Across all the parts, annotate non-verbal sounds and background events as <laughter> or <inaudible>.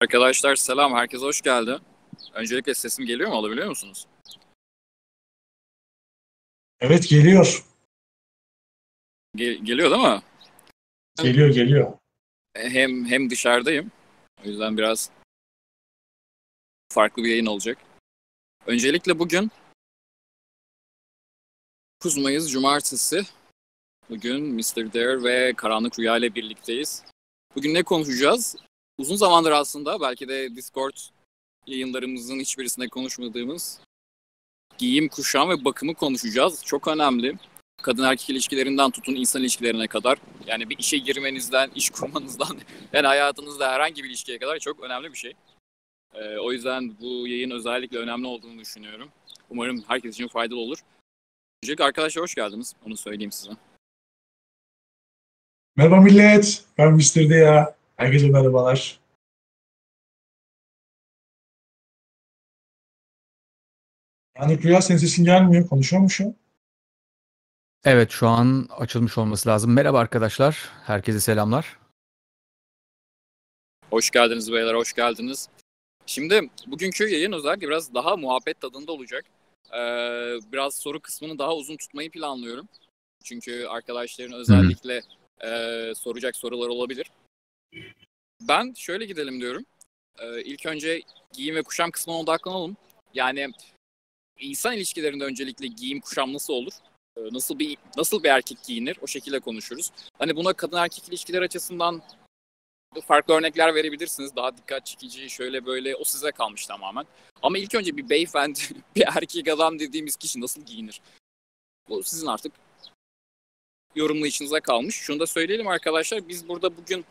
Arkadaşlar selam, herkese hoş geldi. Öncelikle sesim geliyor mu, alabiliyor musunuz? Evet geliyor. Ge- geliyor değil mi? Geliyor geliyor. Hem hem dışarıdayım. O yüzden biraz farklı bir yayın olacak. Öncelikle bugün 9 Mayıs Cumartesi. Bugün Mr. Dare ve Karanlık Rüya ile birlikteyiz. Bugün ne konuşacağız? Uzun zamandır aslında belki de Discord yayınlarımızın hiçbirisinde konuşmadığımız giyim, kuşam ve bakımı konuşacağız. Çok önemli. Kadın erkek ilişkilerinden tutun insan ilişkilerine kadar. Yani bir işe girmenizden, iş kurmanızdan, <laughs> yani hayatınızda herhangi bir ilişkiye kadar çok önemli bir şey. Ee, o yüzden bu yayın özellikle önemli olduğunu düşünüyorum. Umarım herkes için faydalı olur. Öncelikle arkadaşlar hoş geldiniz. Onu söyleyeyim size. Merhaba millet. Ben Mr. ya. Herkese merhabalar. Yani Rüya senin sesin gelmiyor. Konuşuyor mu şu? Evet şu an açılmış olması lazım. Merhaba arkadaşlar. Herkese selamlar. Hoş geldiniz beyler, hoş geldiniz. Şimdi bugünkü yayın özellikle biraz daha muhabbet tadında olacak. Ee, biraz soru kısmını daha uzun tutmayı planlıyorum. Çünkü arkadaşların özellikle e, soracak sorular olabilir. Ben şöyle gidelim diyorum. Ee, ilk önce giyim ve kuşam kısmına odaklanalım. Yani insan ilişkilerinde öncelikle giyim kuşam nasıl olur? Ee, nasıl bir nasıl bir erkek giyinir? O şekilde konuşuruz. Hani buna kadın erkek ilişkiler açısından farklı örnekler verebilirsiniz. Daha dikkat çekici şöyle böyle o size kalmış tamamen. Ama ilk önce bir beyefendi, <laughs> bir erkek adam dediğimiz kişi nasıl giyinir? Bu sizin artık yorumlayışınıza kalmış. Şunu da söyleyelim arkadaşlar. Biz burada bugün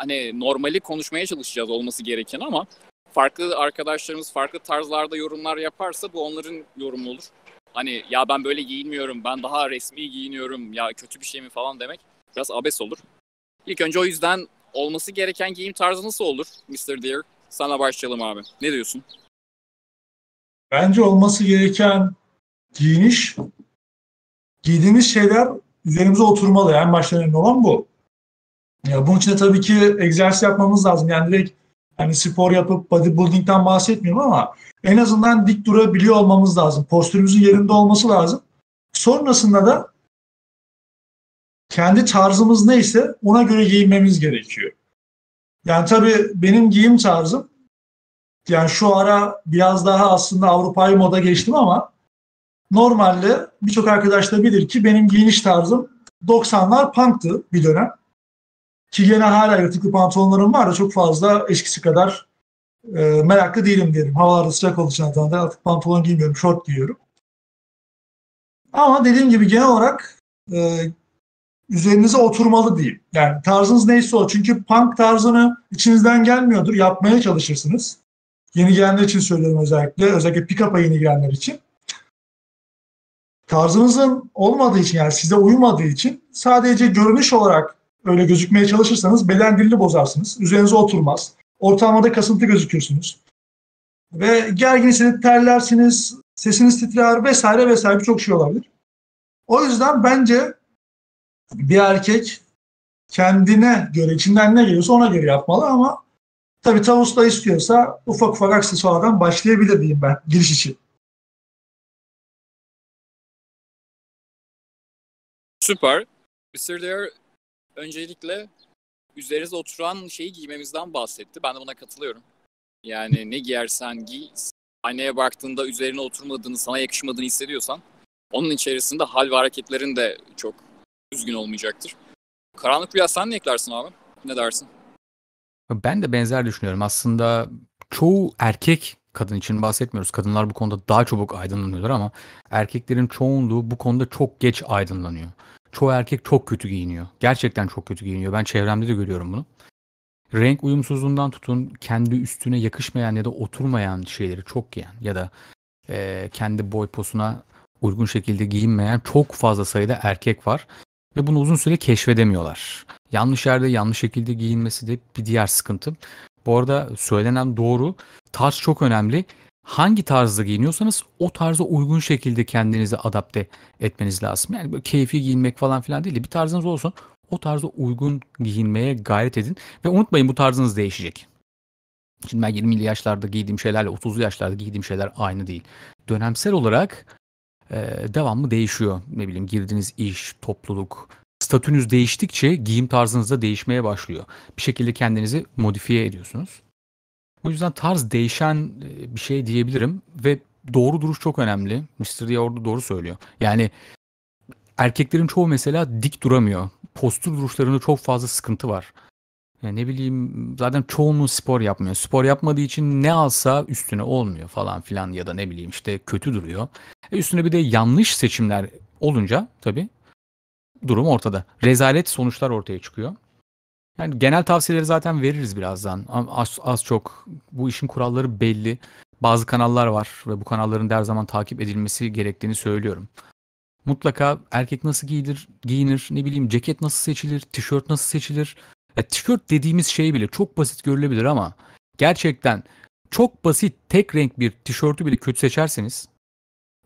hani normali konuşmaya çalışacağız olması gereken ama farklı arkadaşlarımız farklı tarzlarda yorumlar yaparsa bu onların yorumu olur. Hani ya ben böyle giyinmiyorum, ben daha resmi giyiniyorum, ya kötü bir şey mi falan demek biraz abes olur. İlk önce o yüzden olması gereken giyim tarzı nasıl olur Mr. Deer? Sana başlayalım abi. Ne diyorsun? Bence olması gereken giyiniş, giydiğimiz şeyler üzerimize oturmalı. En başta önemli olan bu. Ya bunun için de tabii ki egzersiz yapmamız lazım. Yani direkt hani spor yapıp bodybuilding'den bahsetmiyorum ama en azından dik durabiliyor olmamız lazım. Postürümüzün yerinde olması lazım. Sonrasında da kendi tarzımız neyse ona göre giyinmemiz gerekiyor. Yani tabii benim giyim tarzım yani şu ara biraz daha aslında Avrupa'yı moda geçtim ama normalde birçok arkadaş da bilir ki benim giyiniş tarzım 90'lar punktı bir dönem. Ki gene hala yırtıklı pantolonlarım var da çok fazla eskisi kadar e, meraklı değilim diyelim. Havalarda sıcak olduğu için artık pantolon giymiyorum, şort giyiyorum. Ama dediğim gibi genel olarak e, üzerinize oturmalı diyeyim. Yani tarzınız neyse o. Çünkü punk tarzını içinizden gelmiyordur. Yapmaya çalışırsınız. Yeni gelenler için söylüyorum özellikle. Özellikle pick-up'a yeni gelenler için. Tarzınızın olmadığı için yani size uymadığı için sadece görünüş olarak öyle gözükmeye çalışırsanız beden dilini bozarsınız. Üzerinize oturmaz. Ortamda kasıntı gözükürsünüz. Ve gergin hissedip terlersiniz, sesiniz titrer vesaire vesaire birçok şey olabilir. O yüzden bence bir erkek kendine göre, içinden ne geliyorsa ona göre yapmalı ama tabii tavus da istiyorsa ufak ufak aksesuardan başlayabilir diyeyim ben giriş için. Süper. Mr. Dare öncelikle üzerinize oturan şeyi giymemizden bahsetti. Ben de buna katılıyorum. Yani ne giyersen giy, aynaya baktığında üzerine oturmadığını, sana yakışmadığını hissediyorsan onun içerisinde hal ve hareketlerin de çok düzgün olmayacaktır. Karanlık Rüya sen ne eklersin abi? Ne dersin? Ben de benzer düşünüyorum. Aslında çoğu erkek kadın için bahsetmiyoruz. Kadınlar bu konuda daha çabuk aydınlanıyorlar ama erkeklerin çoğunluğu bu konuda çok geç aydınlanıyor. Çoğu erkek çok kötü giyiniyor. Gerçekten çok kötü giyiniyor. Ben çevremde de görüyorum bunu. Renk uyumsuzluğundan tutun kendi üstüne yakışmayan ya da oturmayan şeyleri çok giyen ya da e, kendi boy posuna uygun şekilde giyinmeyen çok fazla sayıda erkek var ve bunu uzun süre keşfedemiyorlar. Yanlış yerde yanlış şekilde giyinmesi de bir diğer sıkıntı. Bu arada söylenen doğru. Tarz çok önemli. Hangi tarzda giyiniyorsanız o tarza uygun şekilde kendinizi adapte etmeniz lazım. Yani böyle keyfi giyinmek falan filan değil de bir tarzınız olsun. O tarza uygun giyinmeye gayret edin. Ve unutmayın bu tarzınız değişecek. Şimdi ben 20'li yaşlarda giydiğim şeylerle 30'lu yaşlarda giydiğim şeyler aynı değil. Dönemsel olarak e, devamlı değişiyor. Ne bileyim girdiğiniz iş, topluluk, statünüz değiştikçe giyim tarzınız da değişmeye başlıyor. Bir şekilde kendinizi modifiye ediyorsunuz. O yüzden tarz değişen e, bir şey diyebilirim ve doğru duruş çok önemli. Mr. D orada doğru söylüyor. Yani erkeklerin çoğu mesela dik duramıyor. Postür duruşlarında çok fazla sıkıntı var. Yani ne bileyim zaten çoğunluğu spor yapmıyor. Spor yapmadığı için ne alsa üstüne olmuyor falan filan ya da ne bileyim işte kötü duruyor. E üstüne bir de yanlış seçimler olunca tabii durum ortada. Rezalet sonuçlar ortaya çıkıyor. Yani genel tavsiyeleri zaten veririz birazdan. Az, az çok bu işin kuralları belli. Bazı kanallar var ve bu kanalların her zaman takip edilmesi gerektiğini söylüyorum. Mutlaka erkek nasıl giyilir, giyinir, ne bileyim ceket nasıl seçilir, tişört nasıl seçilir. Ya, tişört dediğimiz şey bile çok basit görülebilir ama gerçekten çok basit tek renk bir tişörtü bile kötü seçerseniz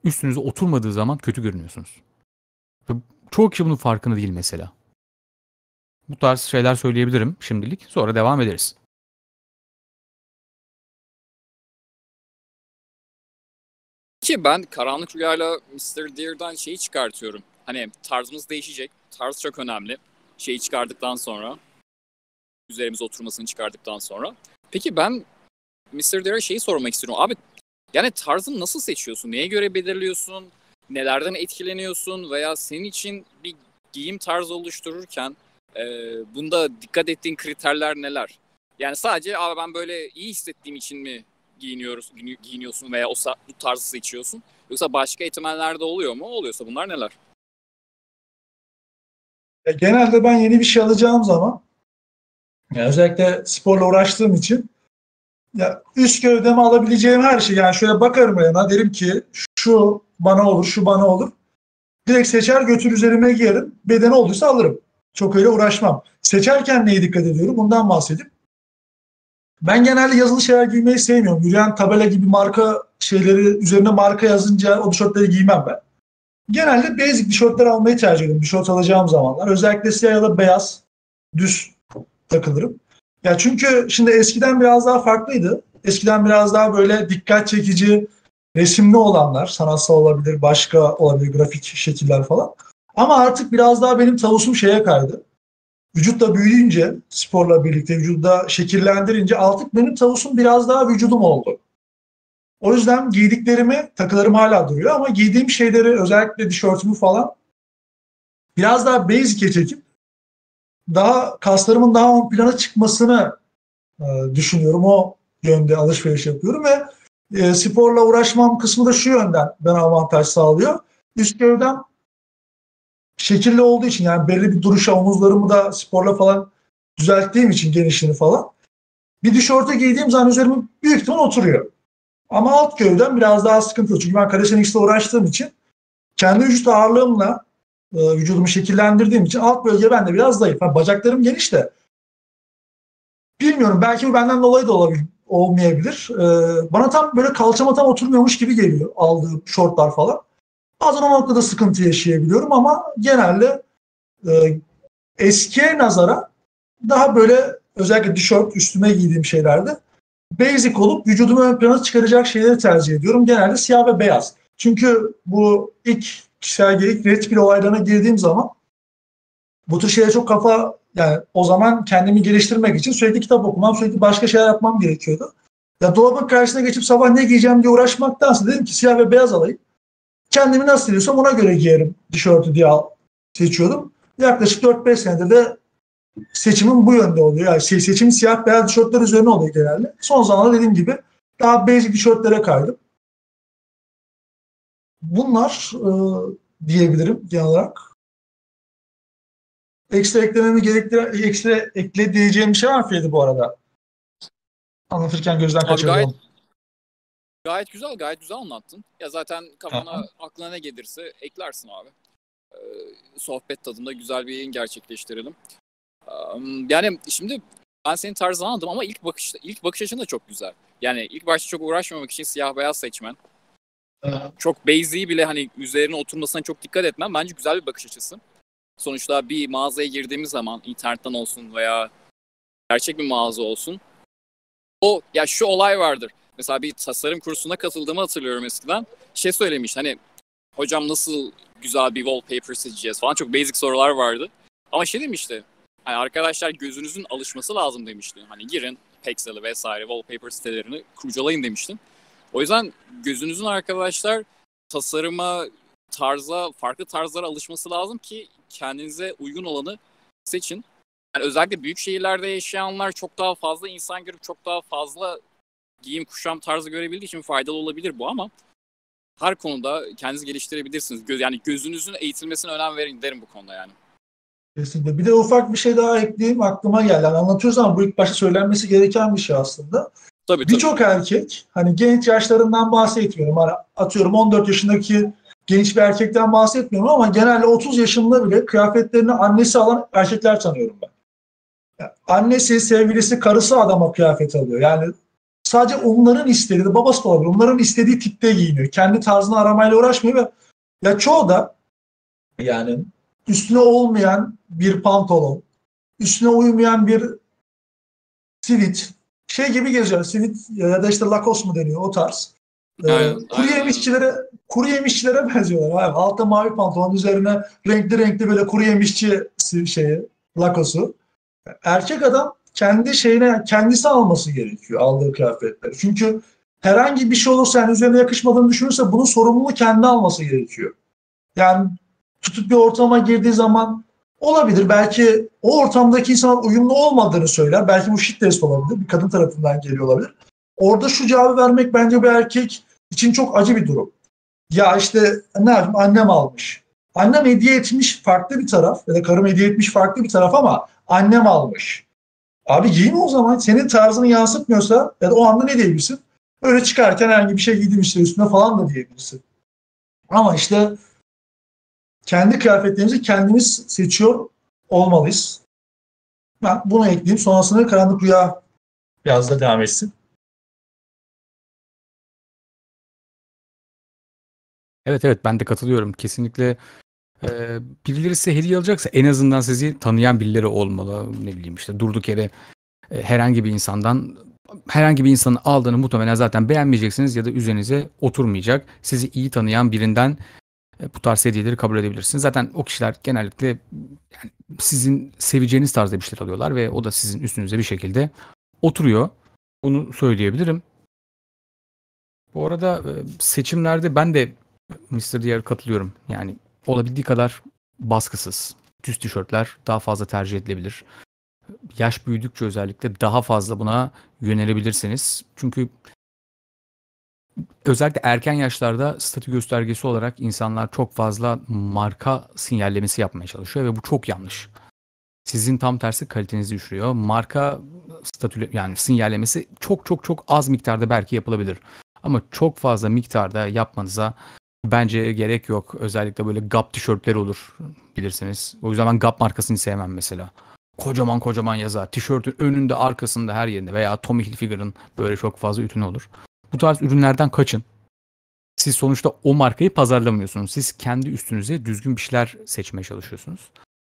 üstünüze oturmadığı zaman kötü görünüyorsunuz. Çoğu kişi bunun farkında değil mesela. Bu tarz şeyler söyleyebilirim şimdilik. Sonra devam ederiz. Ki ben karanlık rüyayla Mr. Deer'dan şeyi çıkartıyorum. Hani tarzımız değişecek. Tarz çok önemli. Şeyi çıkardıktan sonra. Üzerimize oturmasını çıkardıktan sonra. Peki ben Mr. Deer'e şeyi sormak istiyorum. Abi yani tarzını nasıl seçiyorsun? Neye göre belirliyorsun? Nelerden etkileniyorsun? Veya senin için bir giyim tarzı oluştururken e, bunda dikkat ettiğin kriterler neler? Yani sadece abi ben böyle iyi hissettiğim için mi giyiniyoruz, giyiniyorsun veya o bu tarzı seçiyorsun? Yoksa başka etmenler de oluyor mu? Oluyorsa bunlar neler? Ya genelde ben yeni bir şey alacağım zaman yani özellikle sporla uğraştığım için ya üst gövdeme alabileceğim her şey yani şöyle bakarım yana derim ki şu bana olur, şu bana olur. Direkt seçer götür üzerime giyerim. Bedeni olduysa alırım. Çok öyle uğraşmam. Seçerken neye dikkat ediyorum? Bundan bahsedeyim. Ben genelde yazılı şeyler giymeyi sevmiyorum. Yürüyen tabela gibi marka şeyleri üzerine marka yazınca o tişörtleri giymem ben. Genelde basic tişörtler almayı tercih ediyorum. Tişört alacağım zamanlar. Özellikle siyah ya da beyaz düz takılırım. Ya çünkü şimdi eskiden biraz daha farklıydı. Eskiden biraz daha böyle dikkat çekici resimli olanlar, sanatsal olabilir, başka olabilir, grafik şekiller falan. Ama artık biraz daha benim tavusum şeye kaydı vücutla büyüyünce sporla birlikte vücutta şekillendirince artık benim tavusum biraz daha vücudum oldu. O yüzden giydiklerimi, takılarım hala duruyor ama giydiğim şeyleri özellikle tişörtümü falan biraz daha basic'e çekip daha kaslarımın daha ön plana çıkmasını e, düşünüyorum. O yönde alışveriş yapıyorum ve e, sporla uğraşmam kısmı da şu yönden bana avantaj sağlıyor. Üst gövdem şekilli olduğu için yani belli bir duruşa omuzlarımı da sporla falan düzelttiğim için genişliğini falan. Bir tişörtü giydiğim zaman üzerime büyük ihtimal oturuyor. Ama alt gövden biraz daha sıkıntılı. Çünkü ben calisthenics'le uğraştığım için kendi vücut ağırlığımla e, vücudumu şekillendirdiğim için alt bölge bende biraz zayıf. Yani bacaklarım geniş de bilmiyorum belki bu benden dolayı da olabilir, olmayabilir. E, bana tam böyle kalçama tam oturmuyormuş gibi geliyor aldığım şortlar falan. Bazen o noktada sıkıntı yaşayabiliyorum ama genelde e, eskiye nazara daha böyle özellikle tişört üstüme giydiğim şeylerde basic olup vücudumu ön plana çıkaracak şeyleri tercih ediyorum. Genelde siyah ve beyaz. Çünkü bu ilk kişisel ilk Red Pill olaylarına girdiğim zaman bu tür şeylere çok kafa yani o zaman kendimi geliştirmek için sürekli kitap okumam, sürekli başka şeyler yapmam gerekiyordu. Ya dolabın karşısına geçip sabah ne giyeceğim diye uğraşmaktansa dedim ki siyah ve beyaz alayım. Kendimi nasıl hissediyorsam ona göre giyerim tişörtü diye seçiyordum. Yaklaşık 4-5 senedir de seçimim bu yönde oluyor. Yani şey, seçim siyah beyaz tişörtler üzerine oluyor genelde. Son zamanlarda dediğim gibi daha basic tişörtlere kaydım. Bunlar e, diyebilirim genel olarak. Ekstra eklememi gerektiren, ekstra ekle diyeceğim bir şey var mı bu arada? Anlatırken gözden kaçırdım. Gayet, Gayet güzel, gayet güzel anlattın. Ya zaten kafana, Aha. aklına ne gelirse eklersin abi. Ee, sohbet tadında güzel bir yayın gerçekleştirelim. Ee, yani şimdi ben senin tarzını anladım ama ilk bakışta ilk bakış açın da çok güzel. Yani ilk başta çok uğraşmamak için siyah beyaz seçmen. Aha. Çok basic'i bile hani üzerine oturmasına çok dikkat etmem. Bence güzel bir bakış açısı. Sonuçta bir mağazaya girdiğimiz zaman internetten olsun veya gerçek bir mağaza olsun o ya şu olay vardır. Mesela bir tasarım kursuna katıldığımı hatırlıyorum eskiden. Şey söylemiş hani hocam nasıl güzel bir wallpaper seçeceğiz falan çok basic sorular vardı. Ama şey demişti. Hani arkadaşlar gözünüzün alışması lazım demişti. Hani girin Pexel'i vesaire wallpaper sitelerini kurcalayın demiştin. O yüzden gözünüzün arkadaşlar tasarıma, tarza, farklı tarzlara alışması lazım ki kendinize uygun olanı seçin. Yani özellikle büyük şehirlerde yaşayanlar çok daha fazla insan görüp çok daha fazla giyim kuşam tarzı görebildiği için faydalı olabilir bu ama her konuda kendinizi geliştirebilirsiniz. Göz, yani gözünüzün eğitilmesine önem verin derim bu konuda yani. Kesinlikle. Bir de ufak bir şey daha ekleyeyim aklıma geldi. Yani anlatıyoruz ama bu ilk başta söylenmesi gereken bir şey aslında. Tabii, Birçok erkek hani genç yaşlarından bahsetmiyorum. Hani atıyorum 14 yaşındaki genç bir erkekten bahsetmiyorum ama genelde 30 yaşında bile kıyafetlerini annesi alan erkekler tanıyorum ben. Yani annesi, sevgilisi, karısı adama kıyafet alıyor. Yani sadece onların istediği, babası da olabilir. Onların istediği tipte giyiniyor. Kendi tarzını aramayla uğraşmıyor ve ya çoğu da yani üstüne olmayan bir pantolon, üstüne uymayan bir sivit, şey gibi geziyor. Sivit ya da işte Lacoste mu deniyor o tarz. Ee, Aynen, kuru yemişçilere kuru yemişçilere benziyorlar. Abi. Altta mavi pantolon, üzerine renkli renkli böyle kuru yemişçi şeyi, Lacoste'u. Erkek adam kendi şeyine kendisi alması gerekiyor aldığı kıyafetleri. Çünkü herhangi bir şey olursa yani üzerine yakışmadığını düşünürse bunun sorumluluğu kendi alması gerekiyor. Yani tutup bir ortama girdiği zaman olabilir. Belki o ortamdaki insanın uyumlu olmadığını söyler. Belki bu test olabilir. Bir kadın tarafından geliyor olabilir. Orada şu cevabı vermek bence bir erkek için çok acı bir durum. Ya işte ne yapayım annem almış. Annem hediye etmiş farklı bir taraf ya da karım hediye etmiş farklı bir taraf ama annem almış. Abi giyme o zaman. Senin tarzını yansıtmıyorsa ya da o anda ne diyebilirsin? Öyle çıkarken herhangi bir şey giydim işte üstüne falan da diyebilirsin. Ama işte kendi kıyafetlerimizi kendimiz seçiyor olmalıyız. Ben bunu ekleyeyim. Sonrasında Karanlık Rüya biraz da devam etsin. Evet evet ben de katılıyorum. Kesinlikle e, birileri size hediye alacaksa en azından sizi tanıyan birileri olmalı. Ne bileyim işte durduk yere e, herhangi bir insandan herhangi bir insanın aldığını muhtemelen zaten beğenmeyeceksiniz ya da üzerinize oturmayacak. Sizi iyi tanıyan birinden e, bu tarz hediyeleri kabul edebilirsiniz. Zaten o kişiler genellikle yani sizin seveceğiniz tarzda bir şeyler alıyorlar ve o da sizin üstünüze bir şekilde oturuyor. Onu söyleyebilirim. Bu arada e, seçimlerde ben de Mr. Diğer katılıyorum. Yani olabildiği kadar baskısız. Düz tişörtler daha fazla tercih edilebilir. Yaş büyüdükçe özellikle daha fazla buna yönelebilirsiniz. Çünkü özellikle erken yaşlarda statü göstergesi olarak insanlar çok fazla marka sinyallemesi yapmaya çalışıyor ve bu çok yanlış. Sizin tam tersi kalitenizi düşürüyor. Marka statü yani sinyallemesi çok çok çok az miktarda belki yapılabilir. Ama çok fazla miktarda yapmanıza bence gerek yok. Özellikle böyle Gap tişörtleri olur bilirsiniz. O yüzden ben Gap markasını sevmem mesela. Kocaman kocaman yazar. Tişörtün önünde, arkasında, her yerinde veya Tommy Hilfiger'ın böyle çok fazla ürünü olur. Bu tarz ürünlerden kaçın. Siz sonuçta o markayı pazarlamıyorsunuz. Siz kendi üstünüze düzgün bir şeyler seçmeye çalışıyorsunuz.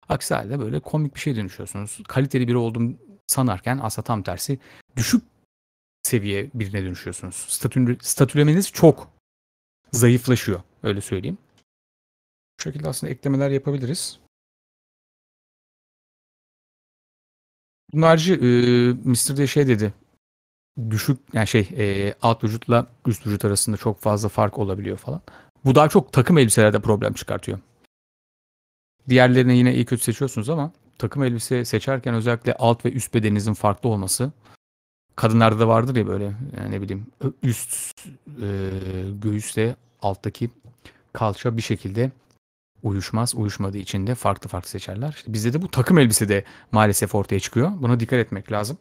Aksi halde böyle komik bir şey dönüşüyorsunuz. Kaliteli biri olduğunu sanarken aslında tam tersi düşük seviye birine dönüşüyorsunuz. Statü, statülemeniz çok zayıflaşıyor. Öyle söyleyeyim. Bu şekilde aslında eklemeler yapabiliriz. Bunlarcı e, Mr. de şey dedi. Düşük yani şey e, alt vücutla üst vücut arasında çok fazla fark olabiliyor falan. Bu daha çok takım elbiselerde problem çıkartıyor. Diğerlerini yine iyi kötü seçiyorsunuz ama takım elbise seçerken özellikle alt ve üst bedeninizin farklı olması kadınlarda da vardır ya böyle yani ne bileyim üst e, göğüsle alttaki kalça bir şekilde uyuşmaz. Uyuşmadığı için de farklı farklı seçerler. İşte bizde de bu takım elbise de maalesef ortaya çıkıyor. Buna dikkat etmek lazım.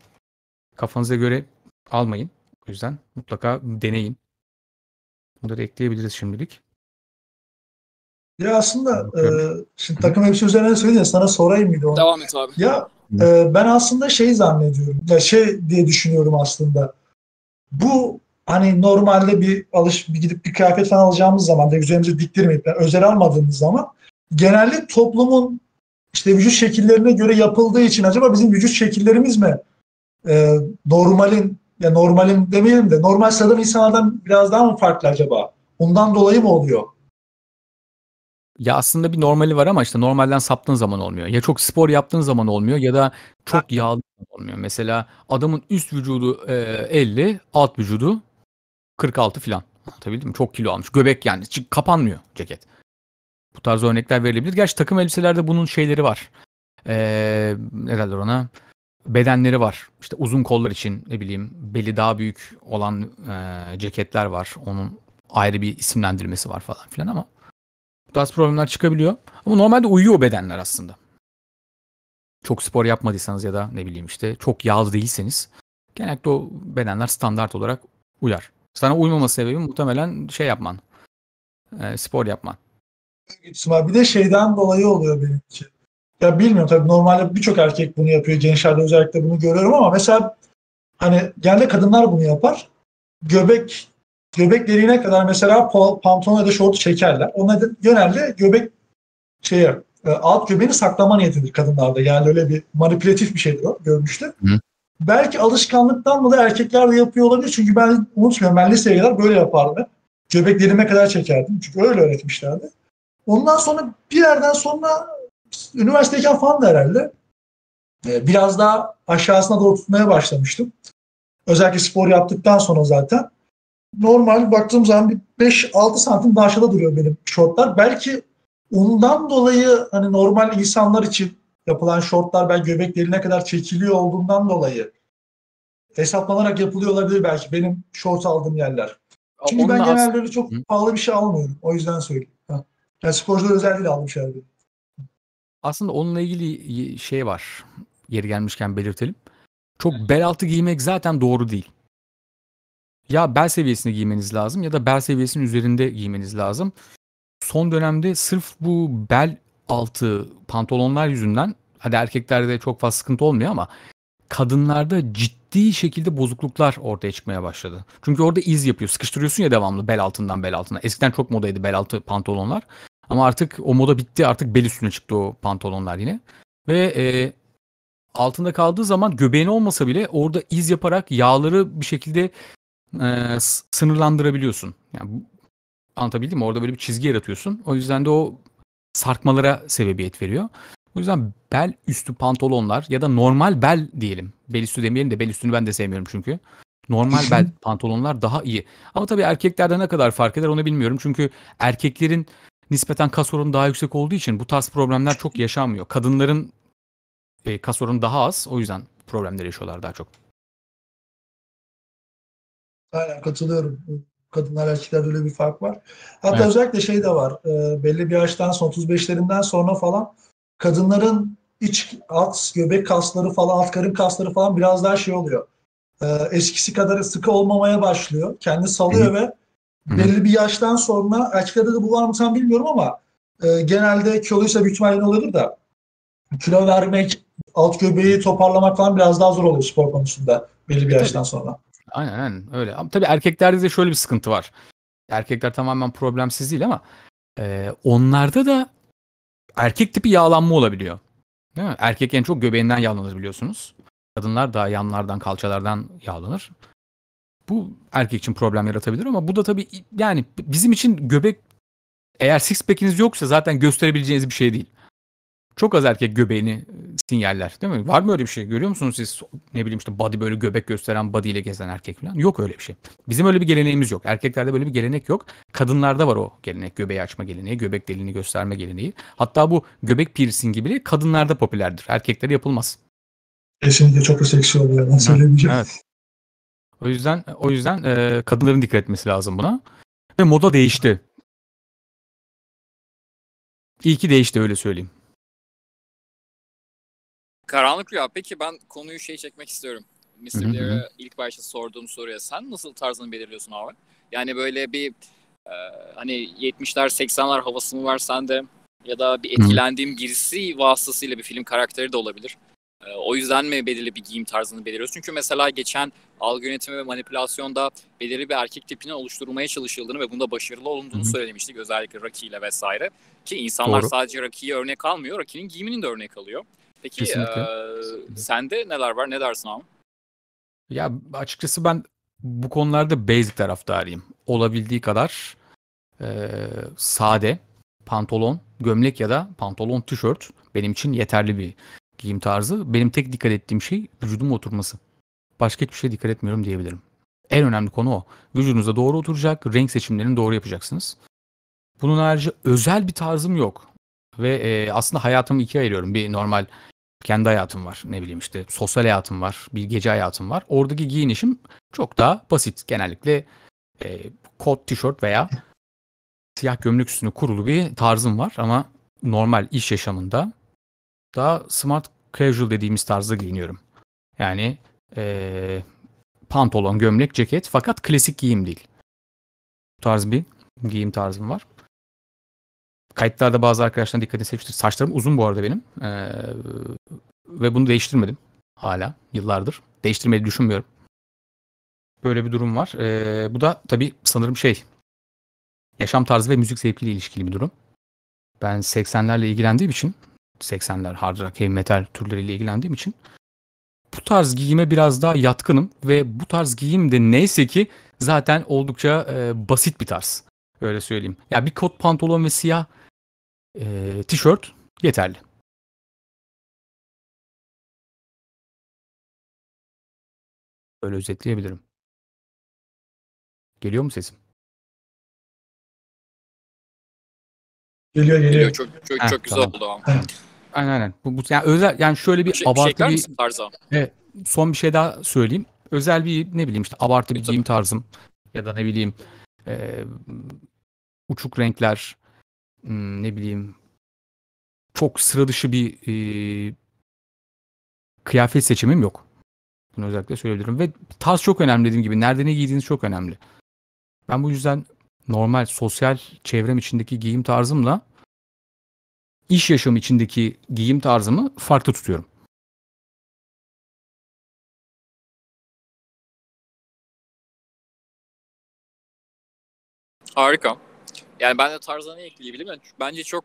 Kafanıza göre almayın. O yüzden mutlaka deneyin. Bunları ekleyebiliriz şimdilik. Ya aslında e, şimdi takım elbise üzerine söyledin sana sorayım mıydı onu? Devam et abi. Ya e, ben aslında şey zannediyorum. Ya şey diye düşünüyorum aslında. Bu hani normalde bir alış bir gidip bir kıyafet falan alacağımız zaman da üzerimize diktirmeyip yani özel almadığımız zaman genelde toplumun işte vücut şekillerine göre yapıldığı için acaba bizim vücut şekillerimiz mi e, normalin ya normalim demeyelim de normal sıradan insanlardan biraz daha mı farklı acaba? Ondan dolayı mı oluyor? Ya aslında bir normali var ama işte normalden saptığın zaman olmuyor. Ya çok spor yaptığın zaman olmuyor ya da çok yağlı olmuyor. Mesela adamın üst vücudu e, 50, alt vücudu 46 falan. Anlatabildim mi? Çok kilo almış. Göbek yani. Çünkü kapanmıyor ceket. Bu tarz örnekler verilebilir. Gerçi takım elbiselerde bunun şeyleri var. Ee, ne derler ona? Bedenleri var. İşte uzun kollar için ne bileyim beli daha büyük olan e, ceketler var. Onun ayrı bir isimlendirmesi var falan filan ama tarz problemler çıkabiliyor. Ama normalde uyuyor bedenler aslında. Çok spor yapmadıysanız ya da ne bileyim işte çok yağlı değilseniz genellikle o bedenler standart olarak uyar. Sana uymama sebebi muhtemelen şey yapman. E, spor yapman. Bir de şeyden dolayı oluyor benim için. Ya bilmiyorum tabii normalde birçok erkek bunu yapıyor. Gençlerde özellikle bunu görüyorum ama mesela hani genelde kadınlar bunu yapar. Göbek göbek deliğine kadar mesela pa- pantolon ya da şortu çekerler. Da genelde göbek şeye e, alt göbeğini saklama niyetidir kadınlarda. Yani öyle bir manipülatif bir şeydir o görmüştüm. Hı. Belki alışkanlıktan mı da erkekler de yapıyor olabilir. Çünkü ben unutmuyorum ben liseye kadar böyle yapardım. Göbek deliğime kadar çekerdim. Çünkü öyle öğretmişlerdi. Ondan sonra bir yerden sonra üniversiteyken falan da herhalde e, biraz daha aşağısına doğru tutmaya başlamıştım. Özellikle spor yaptıktan sonra zaten. Normal baktığım zaman bir 5-6 santim daha aşağıda duruyor benim şortlar. Belki ondan dolayı hani normal insanlar için yapılan şortlar ben göbek deliğine kadar çekiliyor olduğundan dolayı hesaplanarak yapılıyor olabilir belki benim şort aldığım yerler. Çünkü ben genelde öyle çok Hı. pahalı bir şey almıyorum. O yüzden söyleyeyim. Ha. Yani sporcular özelliğiyle aldım şeyleri. Aslında onunla ilgili şey var. Yeri gelmişken belirtelim. Çok bel altı giymek zaten doğru değil. Ya bel seviyesinde giymeniz lazım ya da bel seviyesinin üzerinde giymeniz lazım. Son dönemde sırf bu bel altı pantolonlar yüzünden hadi erkeklerde çok fazla sıkıntı olmuyor ama kadınlarda ciddi şekilde bozukluklar ortaya çıkmaya başladı. Çünkü orada iz yapıyor. Sıkıştırıyorsun ya devamlı bel altından bel altına. Eskiden çok modaydı bel altı pantolonlar. Ama artık o moda bitti. Artık bel üstüne çıktı o pantolonlar yine. Ve e, altında kaldığı zaman göbeğin olmasa bile orada iz yaparak yağları bir şekilde e, sınırlandırabiliyorsun. Yani anlatabildim mi? Orada böyle bir çizgi yaratıyorsun. O yüzden de o sarkmalara sebebiyet veriyor. O yüzden bel üstü pantolonlar ya da normal bel diyelim. Bel üstü demeyelim de bel üstünü ben de sevmiyorum çünkü. Normal bel <laughs> pantolonlar daha iyi. Ama tabii erkeklerde ne kadar fark eder onu bilmiyorum. Çünkü erkeklerin nispeten kas oranı daha yüksek olduğu için bu tarz problemler çok yaşanmıyor. Kadınların e, kas oranı daha az. O yüzden problemler yaşıyorlar daha çok. Aynen katılıyorum. Kadınlar erkeklerde öyle bir fark var. Hatta Evet. özellikle şey de var. e, belli bir yaştan sonra 35'lerinden sonra falan kadınların iç alt göbek kasları falan alt karın kasları falan biraz daha şey oluyor. E, eskisi kadar sıkı olmamaya başlıyor. Kendi salıyor ve hı. belli bir yaştan sonra erkeklerde de bu var mı tam bilmiyorum ama e, genelde kiloluysa büyük ihtimalle olur da kilo vermek, alt göbeği toparlamak falan biraz daha zor oluyor spor konusunda belli bir tabii. yaştan sonra. Aynen aynen öyle. Ama tabii erkeklerde de şöyle bir sıkıntı var. Erkekler tamamen problemsiz değil ama e, onlarda da erkek tipi yağlanma olabiliyor. Değil mi? Erkek en çok göbeğinden yağlanır biliyorsunuz. Kadınlar daha yanlardan, kalçalardan yağlanır. Bu erkek için problem yaratabilir ama bu da tabii yani bizim için göbek eğer six pack'iniz yoksa zaten gösterebileceğiniz bir şey değil. Çok az erkek göbeğini sinyaller değil mi? Var mı öyle bir şey? Görüyor musunuz siz ne bileyim işte body böyle göbek gösteren body ile gezen erkek falan? Yok öyle bir şey. Bizim öyle bir geleneğimiz yok. Erkeklerde böyle bir gelenek yok. Kadınlarda var o gelenek. Göbeği açma geleneği, göbek deliğini gösterme geleneği. Hatta bu göbek piercingi bile kadınlarda popülerdir. Erkeklere yapılmaz. Kesinlikle çok seksi oluyor. Ben söylemeyeceğim. Evet. O yüzden o yüzden e, kadınların dikkat etmesi lazım buna. Ve moda değişti. İyi ki değişti öyle söyleyeyim. Karanlık Rüya. Peki ben konuyu şey çekmek istiyorum. Mr. Blair'e ilk başta sorduğum soruya sen nasıl tarzını belirliyorsun abi? Yani böyle bir e, hani 70'ler 80'ler havası mı var sende? Ya da bir etkilendiğim birisi vasıtasıyla bir film karakteri de olabilir. E, o yüzden mi belirli bir giyim tarzını belirliyorsun? Çünkü mesela geçen algı yönetimi ve manipülasyonda belirli bir erkek tipini oluşturmaya çalışıldığını ve bunda başarılı olunduğunu Hı hı. söylemiştik. Özellikle Rocky ile vesaire. Ki insanlar Doğru. sadece Rocky'yi örnek almıyor. Rocky'nin giyimini de örnek alıyor. Peki Kesinlikle. eee, sende neler var? Ne dersin abi? Ya açıkçası ben bu konularda basic taraftarıyım. Olabildiği kadar e, sade pantolon, gömlek ya da pantolon, tişört benim için yeterli bir giyim tarzı. Benim tek dikkat ettiğim şey vücudum oturması. Başka hiçbir şeye dikkat etmiyorum diyebilirim. En önemli konu o. Vücudunuza doğru oturacak, renk seçimlerini doğru yapacaksınız. Bunun harici özel bir tarzım yok. Ve e, aslında hayatımı ikiye ayırıyorum. Bir normal kendi hayatım var. Ne bileyim işte sosyal hayatım var. Bir gece hayatım var. Oradaki giyinişim çok daha basit. Genellikle e, kot, tişört veya siyah gömlek üstüne kurulu bir tarzım var. Ama normal iş yaşamında daha smart casual dediğimiz tarzda giyiniyorum. Yani e, pantolon, gömlek, ceket fakat klasik giyim değil. Bu tarz bir giyim tarzım var. Kayıtlarda bazı arkadaşların dikkatini çekmiştir. Saçlarım uzun bu arada benim. Ee, ve bunu değiştirmedim. Hala yıllardır. Değiştirmeyi düşünmüyorum. Böyle bir durum var. Ee, bu da tabii sanırım şey yaşam tarzı ve müzik zevkiyle ilişkili bir durum. Ben 80'lerle ilgilendiğim için 80'ler hard rock, heavy metal türleriyle ilgilendiğim için bu tarz giyime biraz daha yatkınım ve bu tarz giyim de neyse ki zaten oldukça e, basit bir tarz. Öyle söyleyeyim. Ya bir kot pantolon ve siyah e, tişört yeterli. Böyle özetleyebilirim. Geliyor mu sesim? Geliyor geliyor. Geliyor. Çok çok Heh, çok güzel tamam. oldu ama. Aynen aynen. Bu, bu yani özel yani şöyle bir Bir şey, şey abartı ekler bir misin tarza? son bir şey daha söyleyeyim. Özel bir ne bileyim işte abartı bir Tabii. giyim tarzım ya da ne bileyim e, uçuk renkler hmm, ne bileyim çok sıra dışı bir e, kıyafet seçimim yok. Bunu özellikle söyleyebilirim. Ve tarz çok önemli dediğim gibi. Nerede ne giydiğiniz çok önemli. Ben bu yüzden normal sosyal çevrem içindeki giyim tarzımla iş yaşamı içindeki giyim tarzımı farklı tutuyorum. Harika. Yani ben de Tarzan'ı ekleyebilirim. Yani bence çok